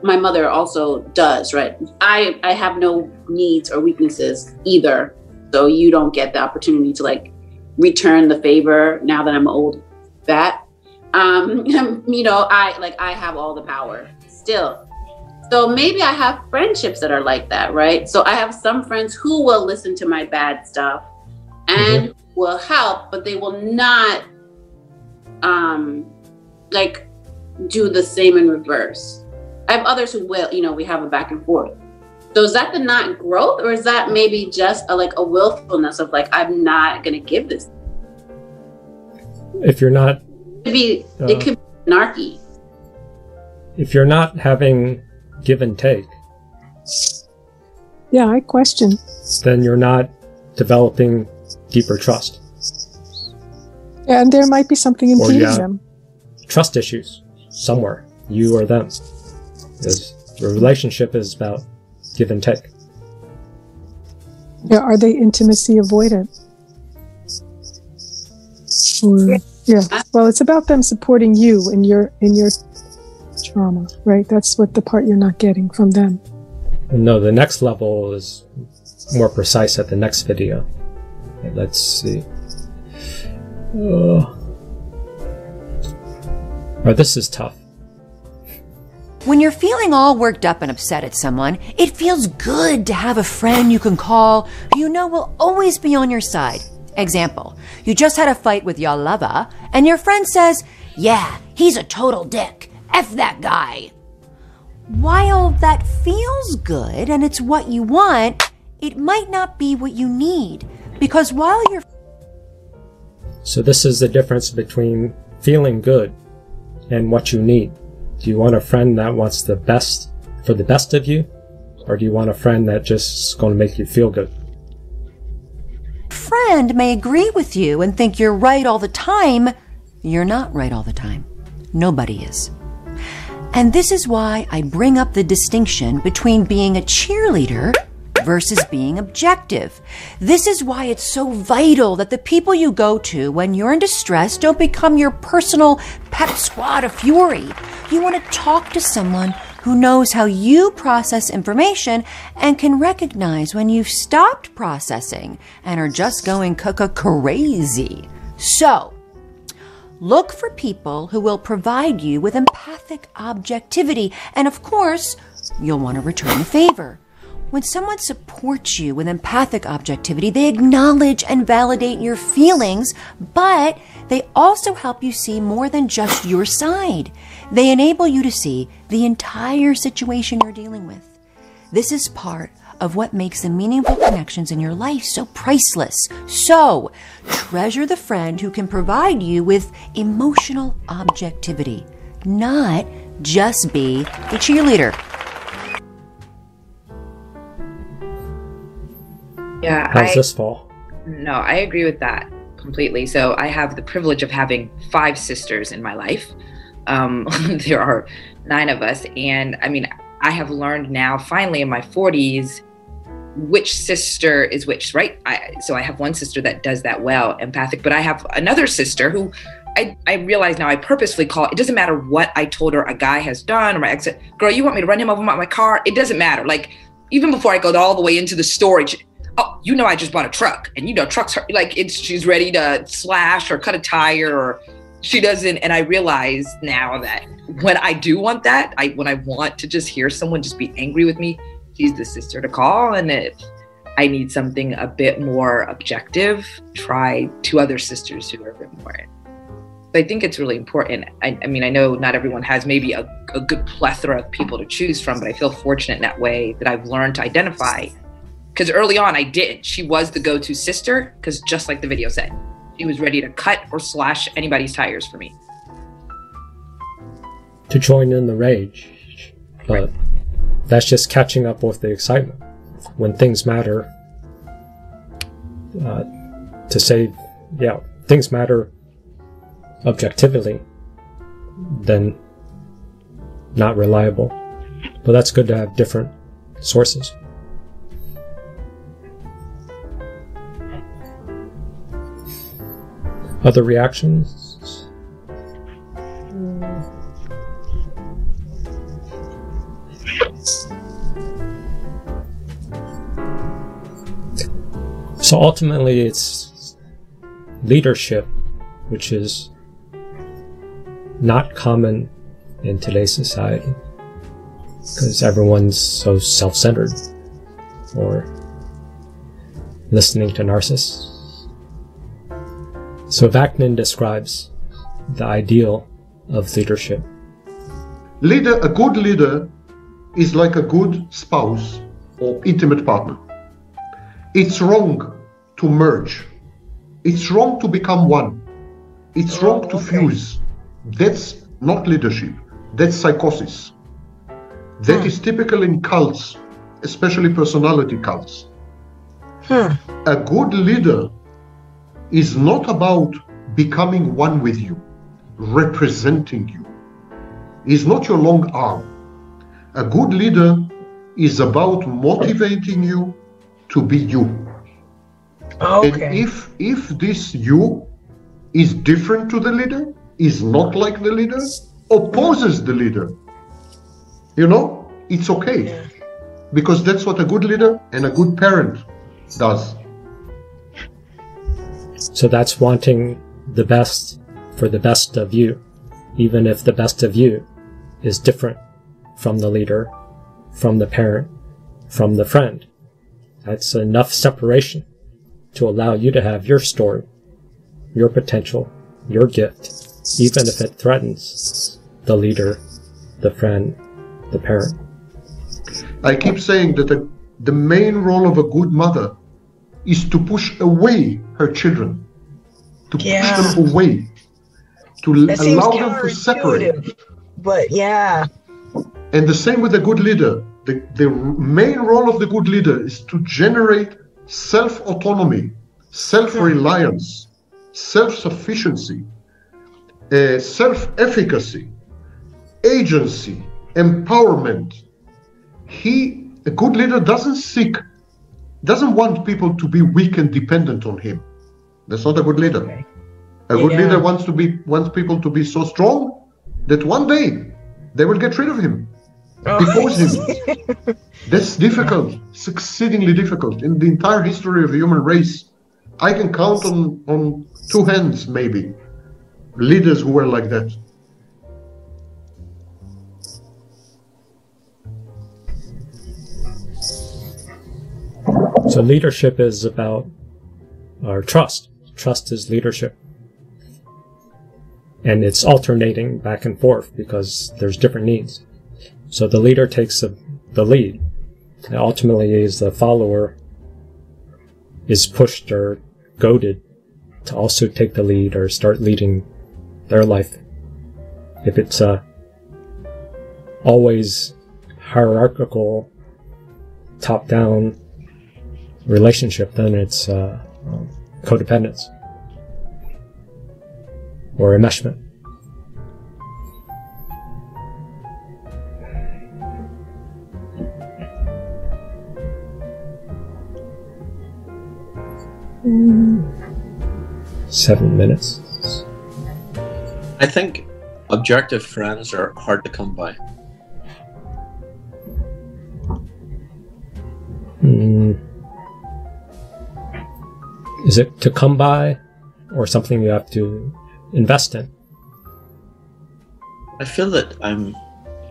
my mother also does right? I i have no needs or weaknesses either. So you don't get the opportunity to like return the favor now that i'm old. That um you know i like i have all the power still. So maybe i have friendships that are like that right? So i have some friends who will listen to my bad stuff and will help but they will not um like do the same in reverse i have others who will you know we have a back and forth so is that the not growth or is that maybe just a like a willfulness of like i'm not gonna give this If you're not it could be Uh. it could be anarchy if you're not having give and take, Yeah, I question. then you're not developing deeper trust. Yeah, and there might be something Or impeding yeah. them. Trust issues somewhere, you or them. Because the relationship is about give and take. Yeah, are they intimacy avoidant? Or yeah, well, it's about them supporting you in your in your trauma, right? That's what the part you're not getting from them. No, the next level is more precise at the next video. Okay, Let's see. Oh. Oh, this is tough. When you're feeling all worked up and upset at someone, it feels good to have a friend you can call who you know will always be on your side. Example, you just had a fight with your lover, and your friend says, Yeah, he's a total dick. F that guy. While that feels good and it's what you want, it might not be what you need. Because while you're So this is the difference between feeling good and what you need. Do you want a friend that wants the best for the best of you? Or do you want a friend that just is going to make you feel good? friend may agree with you and think you're right all the time, you're not right all the time. Nobody is. And this is why I bring up the distinction between being a cheerleader versus being objective. This is why it's so vital that the people you go to when you're in distress don't become your personal pep squad of fury. You want to talk to someone who knows how you process information and can recognize when you've stopped processing and are just going cuckoo crazy. So, Look for people who will provide you with empathic objectivity, and of course, you'll want to return the favor. When someone supports you with empathic objectivity, they acknowledge and validate your feelings, but they also help you see more than just your side. They enable you to see the entire situation you're dealing with. This is part of what makes the meaningful connections in your life so priceless. So, treasure the friend who can provide you with emotional objectivity, not just be the cheerleader. Yeah. How's I, this fall? No, I agree with that completely. So I have the privilege of having five sisters in my life. Um, there are nine of us. And I mean, I have learned now, finally in my 40s, which sister is which, right? I, so I have one sister that does that well, empathic, but I have another sister who I, I realize now I purposefully call it doesn't matter what I told her a guy has done or my ex girl, you want me to run him over my, my car? It doesn't matter. Like, even before I go all the way into the storage, oh, you know, I just bought a truck and you know, trucks are like it's she's ready to slash or cut a tire or she doesn't. And I realize now that when I do want that, I when I want to just hear someone just be angry with me, she's the sister to call. And if I need something a bit more objective, try two other sisters who are a bit more. I think it's really important. I, I mean, I know not everyone has maybe a, a good plethora of people to choose from, but I feel fortunate in that way that I've learned to identify because early on I did. She was the go-to sister because just like the video said, she was ready to cut or slash anybody's tires for me. To join in the rage, but that's just catching up with the excitement. When things matter, uh, to say, yeah, things matter objectively, then not reliable. But that's good to have different sources. Other reactions? So ultimately, it's leadership, which is not common in today's society because everyone's so self centered or listening to narcissists. So Vaknin describes the ideal of leadership. Leader, a good leader is like a good spouse or intimate partner. It's wrong to merge. It's wrong to become one. It's wrong to fuse. That's not leadership. That's psychosis. That is hmm. typical in cults, especially personality cults. Hmm. A good leader is not about becoming one with you, representing you. Is not your long arm. A good leader is about motivating you to be you. Okay. And if if this you is different to the leader, is not like the leader, opposes the leader, you know, it's okay. Because that's what a good leader and a good parent does. So that's wanting the best for the best of you, even if the best of you is different from the leader, from the parent, from the friend. That's enough separation to allow you to have your story, your potential, your gift, even if it threatens the leader, the friend, the parent. I keep saying that the, the main role of a good mother is to push away her children, to Yeah. push them away, to That allow them to separate. but yeah. And the same with a good leader. The, the main role of the good leader is to generate self autonomy, self reliance, self sufficiency, uh, self efficacy, agency, empowerment. He, a good leader, doesn't seek, doesn't want people to be weak and dependent on him. That's not a good leader. A good Yeah. leader wants to be wants people to be so strong that one day they will get rid of him, oh. depose him. That's difficult, it's exceedingly difficult. In the entire history of the human race, I can count on, on two hands, maybe, leaders who were like that. So leadership is about our trust. Trust is leadership. And it's alternating back and forth because there's different needs. So the leader takes the, the lead And ultimately, as the follower is pushed or goaded to also take the lead or start leading their life. If it's a always hierarchical, top-down relationship, then it's uh, um, codependence or enmeshment. Seven minutes. I think objective friends are hard to come by. Hmm. Is it to come by or something you have to invest in? I feel that I'm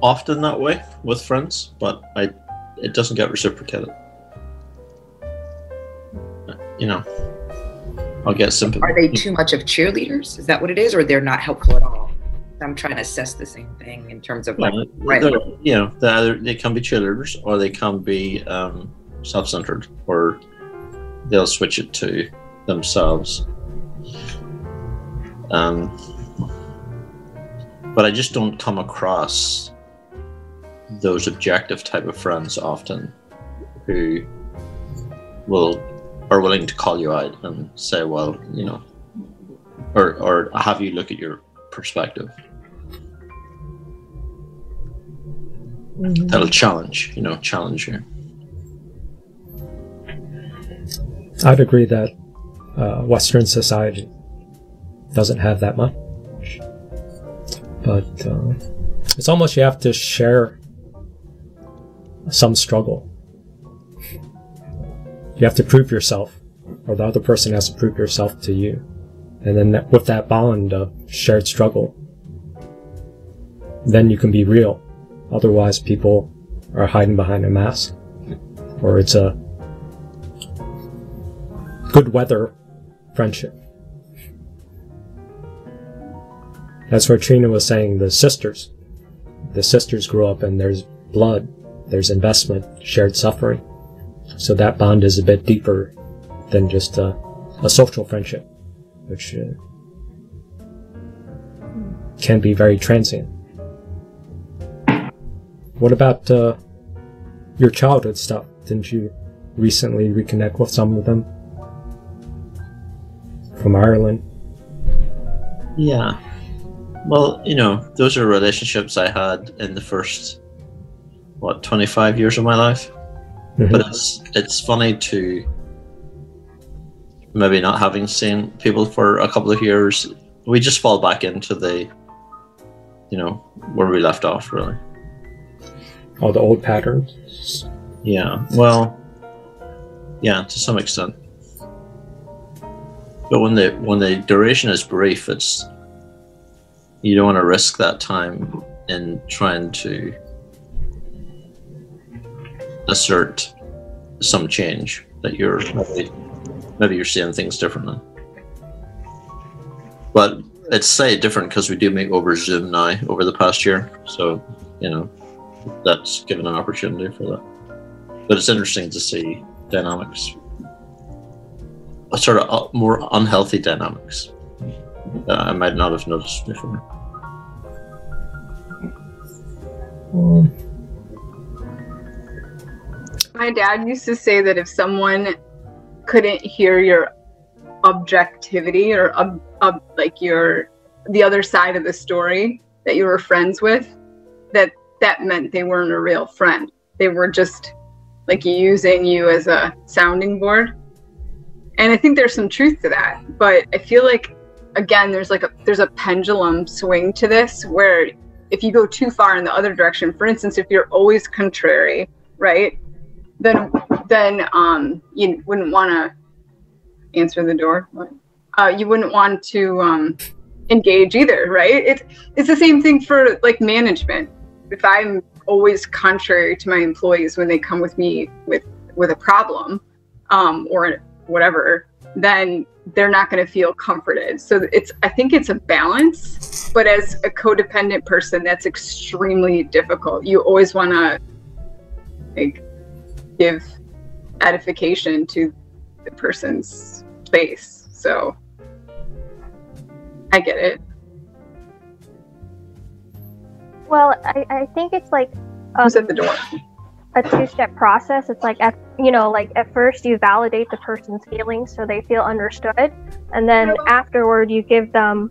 often that way with friends, but I it doesn't get reciprocated. You know, I'll get sympathy. Are they too much of cheerleaders? Is that what it is, or they're not helpful at all? I'm trying to assess the same thing in terms of like, Well, right. you know, they either they can be cheerleaders or they can be um, self-centered, or they'll switch it to themselves. Um, but I just don't come across those objective type of friends often, who will are willing to call you out and say, "Well, you know," or or have you look at your perspective. That'll challenge, you know, challenge you. I'd agree that uh, Western society doesn't have that much. But uh, it's almost you have to share some struggle. You have to prove yourself, or the other person has to prove yourself to you. And then that, with that bond of shared struggle, then you can be real. Otherwise, people are hiding behind a mask. Or it's a good weather friendship. That's where Trina was saying the sisters. The sisters grew up and there's blood, there's investment, shared suffering. So that bond is a bit deeper than just a, a social friendship, which uh, can be very transient. What about uh, your childhood stuff? Didn't you recently reconnect with some of them from Ireland? Yeah. Well, you know, those are relationships I had in the first what, 25 years of my life. Mhm. But it's it's funny to maybe not having seen people for a couple of years, we just fall back into the you know, where we left off really. All the old patterns. Yeah. Well, yeah, to some extent. But when the when the duration is brief, it's you don't want to risk that time in trying to assert some change that you're maybe, maybe you're seeing things differently. But it's slightly different because we do meet over Zoom now over the past year, so you know that's given an opportunity for that. But it's interesting to see dynamics, sort of uh, more unhealthy dynamics that I might not have noticed before. My dad used to say that if someone couldn't hear your objectivity or ob, ob, like your the other side of the story that you were friends with, that that meant they weren't a real friend. They were just like using you as a sounding board. And I think there's some truth to that, but I feel like again there's like a there's a pendulum swing to this where if you go too far in the other direction, for instance, if you're always contrary, right? Then then um you wouldn't want to answer the door. Uh, you wouldn't want to um, engage either, right? It's it's the same thing for like management. If I'm always contrary to my employees when they come with me with with a problem um, or whatever, then they're not going to feel comforted. So it's I think it's a balance, but as a codependent person, that's extremely difficult. You always want to like give edification to the person's space. So I get it. Well, I, I think it's like um, Who's at the door? A two-step process. It's like at you know, like at first you validate the person's feelings so they feel understood, and then afterward you give them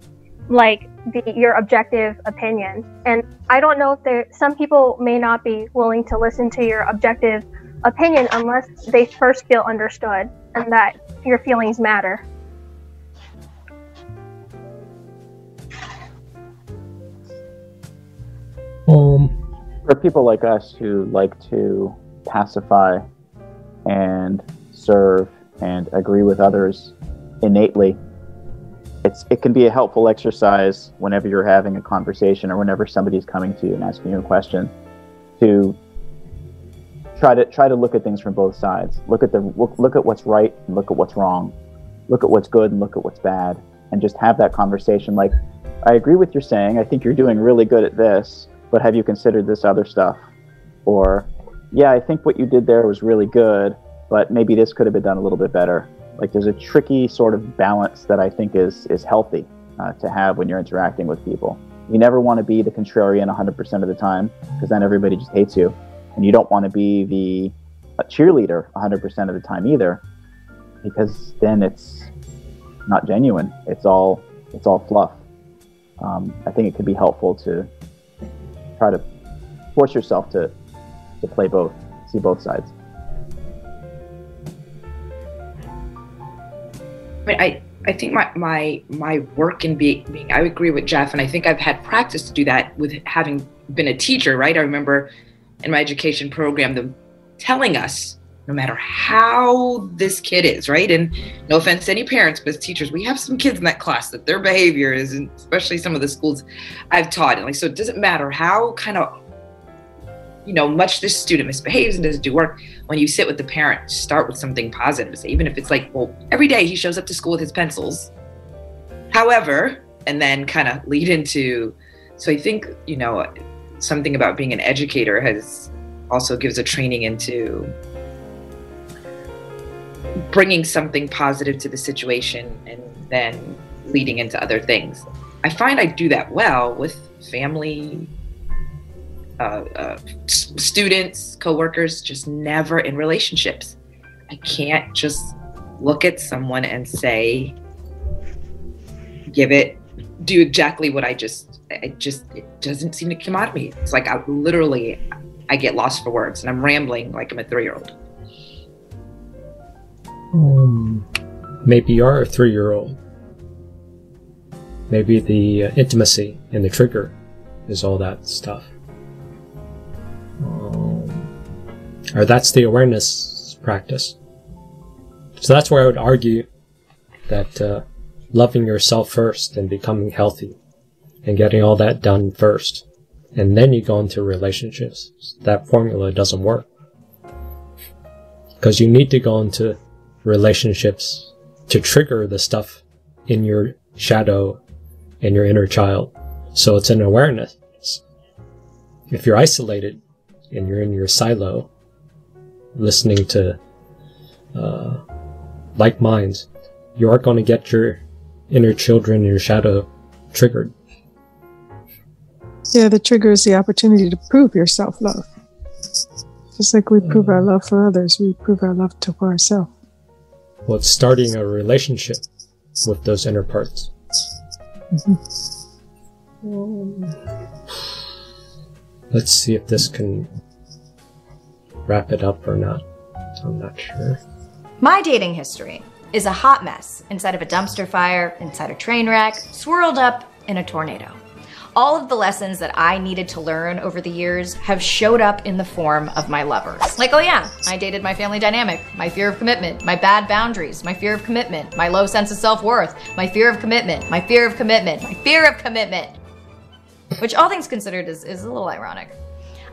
like the your objective opinion. And I don't know if there some people may not be willing to listen to your objective opinion unless they first feel understood and that your feelings matter. Um, for people like us who like to pacify and serve and agree with others innately, it's it can be a helpful exercise whenever you're having a conversation or whenever somebody's coming to you and asking you a question to try to try to look at things from both sides. Look at the look, look at what's right and look at what's wrong. Look at what's good and look at what's bad and just have that conversation like I agree with your saying. I think you're doing really good at this, but have you considered this other stuff? Or yeah, I think what you did there was really good, but maybe this could have been done a little bit better. Like there's a tricky sort of balance that I think is is healthy uh, to have when you're interacting with people. You never want to be the contrarian 100% of the time because then everybody just hates you, and you don't want to be the uh, cheerleader 100% of the time either, because then it's not genuine. It's all it's all fluff. Um, I think it could be helpful to try to force yourself to to play both, see both sides. I mean, I, I think my, my my work in being, being I agree with Jeff, and I think I've had practice to do that with having been a teacher, right? I remember in my education program them telling us no matter how this kid is, right? And no offense to any parents, but as teachers, we have some kids in that class that their behavior is, and especially some of the schools I've taught. And like, so it doesn't matter how kind of, you know, much this student misbehaves and doesn't do work. When you sit with the parent, start with something positive. So even if it's like, well, every day he shows up to school with his pencils. However, and then kind of lead into, so I think, you know, something about being an educator has also gives a training into bringing something positive to the situation and then leading into other things. I find I do that well with family, uh, uh, students, coworkers, just never in relationships. I can't just look at someone and say, give it, do exactly what I just, I just, it doesn't seem to come out of me. It's like I literally, I get lost for words and I'm rambling like I'm a three year old. Um, maybe you are a three year old. Maybe the uh, intimacy and the trigger is all that stuff. Um, or that's the awareness practice. So that's where I would argue that uh, loving yourself first and becoming healthy and getting all that done first, and then you go into relationships. That formula doesn't work. Because you need to go into relationships to trigger the stuff in your shadow and your inner child. So it's an awareness. If you're isolated and you're in your silo, listening to uh, like minds, you are going to get your inner children and your shadow triggered. Yeah, the trigger is the opportunity to prove your self love. Just like we prove our love for others, we prove our love to ourselves. Well, it's starting a relationship with those inner parts. Mm-hmm. Let's see if this can wrap it up or not. I'm not sure. My dating history is a hot mess inside of a dumpster fire, inside a train wreck, swirled up in a tornado. All of the lessons that I needed to learn over the years have showed up in the form of my lovers. Like, oh yeah, I dated my family dynamic, my fear of commitment, my bad boundaries, my fear of commitment, my low sense of self worth, my fear of commitment, my fear of commitment, my fear of commitment. Which, all things considered, is, is a little ironic.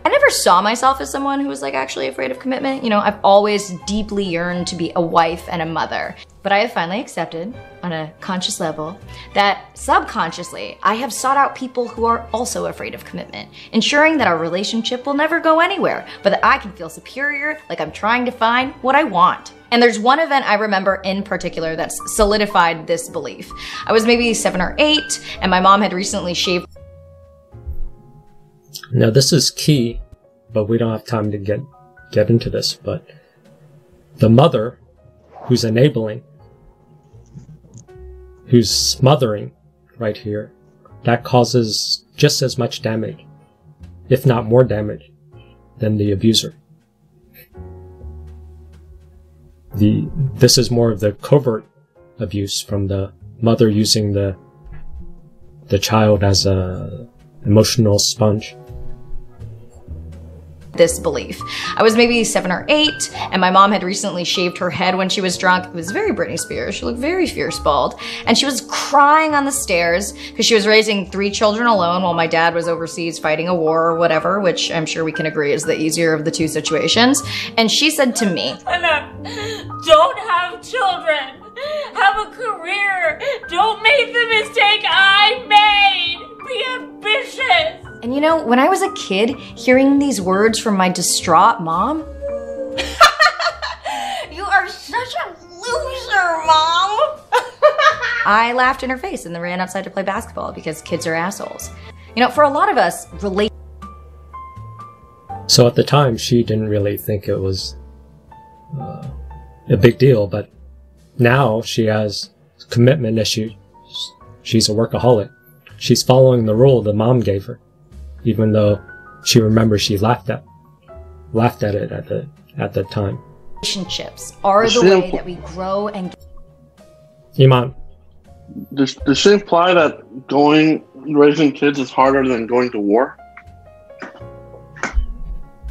I never saw myself as someone who was like actually afraid of commitment. You know, I've always deeply yearned to be a wife and a mother. But I have finally accepted on a conscious level that subconsciously I have sought out people who are also afraid of commitment, ensuring that our relationship will never go anywhere, but that I can feel superior, like I'm trying to find what I want. And there's one event I remember in particular that's solidified this belief. I was maybe seven or eight, and my mom had recently shaved Now this is key, but we don't have time to get get into this. But the mother, who's enabling, who's smothering, right here, that causes just as much damage, if not more damage, than the abuser. The this is more of the covert abuse from the mother using the the child as a emotional sponge. This belief. I was maybe seven or eight, and my mom had recently shaved her head when she was drunk. It was very Britney Spears. She looked very fierce bald. And she was crying on the stairs because she was raising three children alone while my dad was overseas fighting a war or whatever, which I'm sure we can agree is the easier of the two situations. And she said to me. Don't have children. Have a career. Don't make the mistake I made. Be ambitious. And you know, when I was a kid, hearing these words from my distraught mom, You are such a loser, Mom. I laughed in her face and then ran outside to play basketball because kids are assholes. You know, for a lot of us, relate. So at the time, she didn't really think it was uh, a big deal, but now she has commitment issues. She's a workaholic. She's following the rule the mom gave her, even though she remembers she laughed at laughed at it at the at the time. relationships are the Simple. way that we grow and Iman, Does, does she imply that going raising kids is harder than going to war?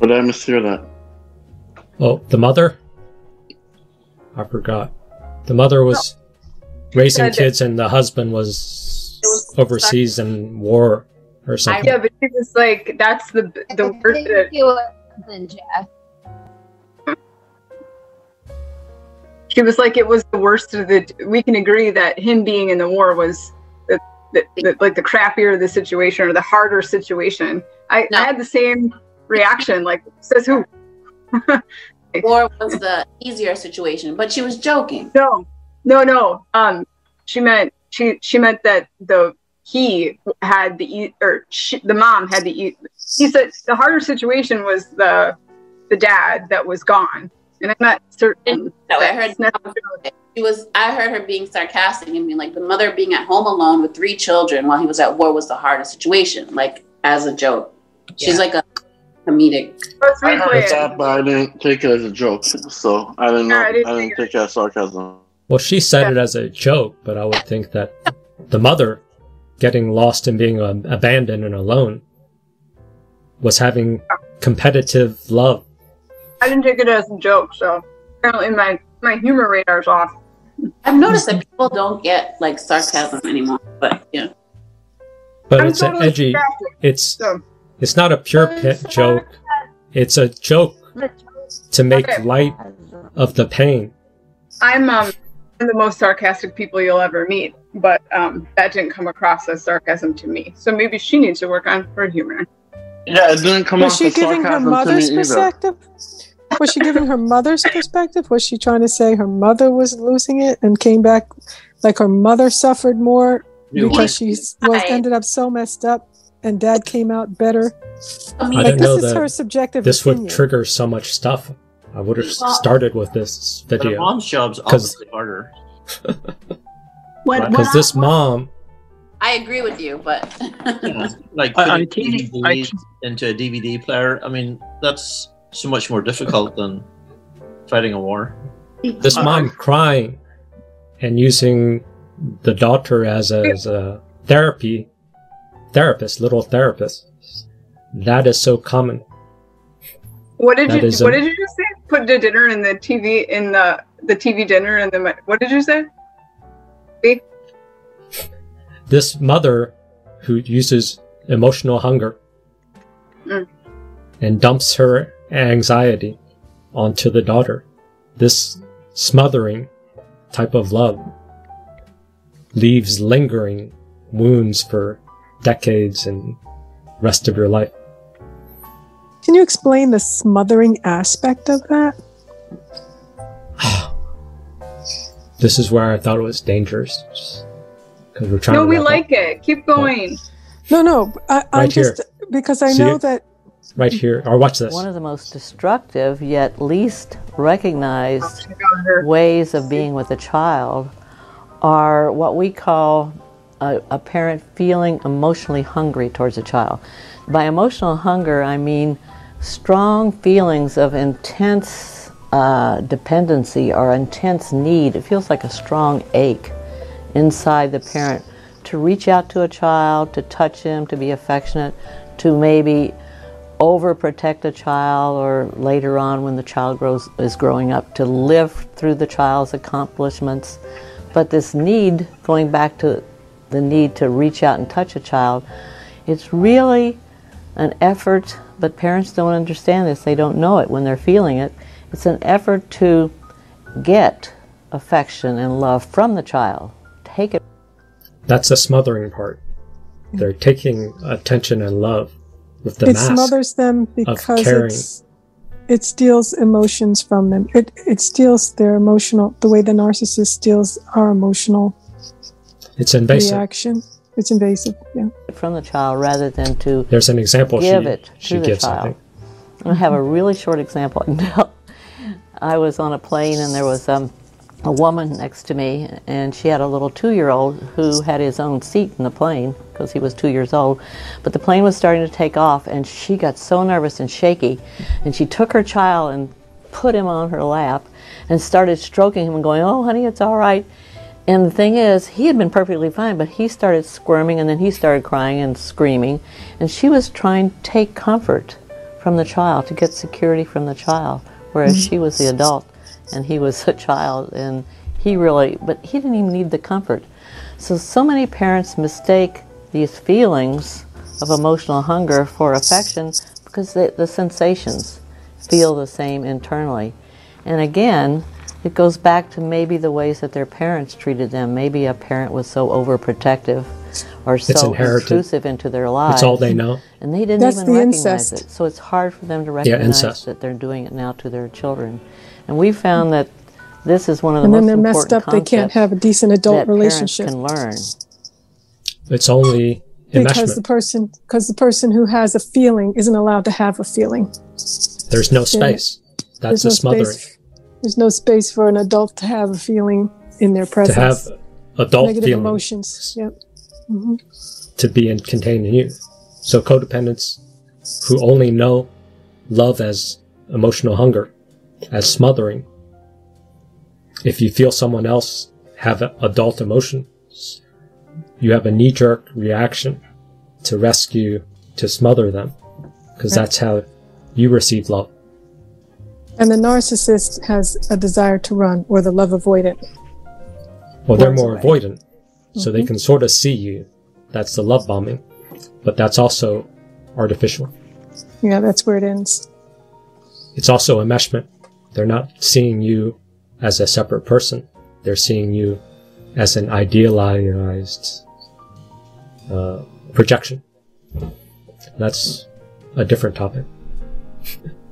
Or did I mishear that? oh, the mother. I forgot. The mother was raising kids, and the husband was overseas in war or something. Yeah, but she was like, that's the the worst. That, Than Jeff. she was like, it was the worst of the. We can agree that him being in the war was the, the, the like the crappier the situation or the harder situation. I, I had the same reaction. Like, says who? War was the easier situation, but she was joking. No, no, no. Um, she meant she she meant that the he had the e- or she, the mom had the e- he said the harder situation was the the dad that was gone, and I'm not certain. No, I heard she was. I heard her being sarcastic and being like the mother being at home alone with three children while he was at war was the hardest situation, like as a joke. She's Yeah. like a comedic. I heard that, but I didn't take it as a joke, so I didn't know. I didn't, take it as sarcasm. Well, she said it as a joke, but I would think that the mother getting lost and being um, abandoned and alone was having competitive love. I didn't take it as a joke, so apparently my my humor radar's off. I've noticed that people don't get like sarcasm anymore, but yeah. But I'm it's totally an edgy. sarcastic, It's it's not a pure pit joke. It's a joke to make Okay. light of the pain. I'm um one of the most sarcastic people you'll ever meet, but um that didn't come across as sarcasm to me. So maybe she needs to work on her humor. Yeah, it didn't come Was off she as giving her sarcasm to mother's me either. perspective? Was she giving her mother's perspective? Was she trying to say her mother was losing it and came back like her mother suffered more You because she was Right. ended up so messed up and dad came out better? I like didn't this know is that her subjective this opinion. would trigger so much stuff. I would have Well- started with this But a video mom's job's because obviously harder. What, because this mom I agree with you, but Like I- I putting think- I DVDs into a DVD player. I mean, that's so much more difficult than fighting a war. this uh, mom crying and using the daughter as a, as a therapy therapist, little therapist. That is so common. What did That you is what a- did you just say? Put the dinner in the TV in the the TV dinner and the what did you say? See? This mother who uses emotional hunger Mm. and dumps her anxiety onto the daughter. This smothering type of love leaves lingering wounds for decades and rest of your life. Can you explain the smothering aspect of that? This is where I thought it was dangerous because we're trying No, to we wrap up. like it. Keep going. No, no. I, I'm Right just here. because I See know it? that right here or watch this One of the most destructive yet least recognized ways of being with a child are what we call a, a parent feeling emotionally hungry towards a child. By emotional hunger, I mean strong feelings of intense uh, dependency or intense need. It feels like a strong ache inside the parent to reach out to a child, to touch him, to be affectionate, to maybe overprotect a child or later on when the child grows is growing up to live through the child's accomplishments. But this need going back to the need to reach out and touch a child it's really an effort but parents don't understand this. They don't know it when they're feeling it. It's an effort to get affection and love from the child That's the smothering part. They're taking attention and love with the it mask. smothers them because it's it steals emotions from them. It it steals their emotional the way the narcissist steals our emotional It's invasive. reaction. It's invasive. Yeah. from the child rather than to There's an example give she, it to she the gives, child. think. I have a really short example I. I was on a plane and there was um, a woman next to me, and she had a little two year old who had his own seat in the plane because he was two years old. But the plane was starting to take off, and she got so nervous and shaky, and she took her child and put him on her lap and started stroking him and going, Oh, honey, it's all right. And the thing is, he had been perfectly fine, but he started squirming and then he started crying and screaming. And she was trying to take comfort from the child, to get security from the child, whereas she was the adult and he was a child. And he really, but he didn't even need the comfort. So, so many parents mistake these feelings of emotional hunger for affection because the, the sensations feel the same internally. And again, it goes back to maybe the ways that their parents treated them. Maybe a parent was so overprotective or It's so inherited. intrusive into their lives. It's all they know. And they didn't That's even the recognize incest. it. So it's hard for them to recognize incest. that they're doing it now to their children. And we found that this is one of the And then most they're messed important up. They can't concepts have a decent adult that relationship parents can learn. It's only because the person because the person who has a feeling isn't allowed to have a feeling. There's no Yeah. space. That's There's the no smothering. space. There's no space for an adult to have a feeling in their presence. To presence. have adult Negative feelings emotions. Yep. hmm to be in, contained in you. So codependents who only know love as emotional hunger, as smothering. If you feel someone else have adult emotions, you have a knee-jerk reaction to rescue, to smother them, because that's how you receive love. And the narcissist has a desire to run or the love avoidant. Well, they're more away. avoidant, so they Mhm. can sort of see you. That's the love bombing, but that's also artificial. Yeah, that's where it ends. It's also enmeshment. They're not seeing you as a separate person. They're seeing you as an idealized uh, projection. That's a different topic.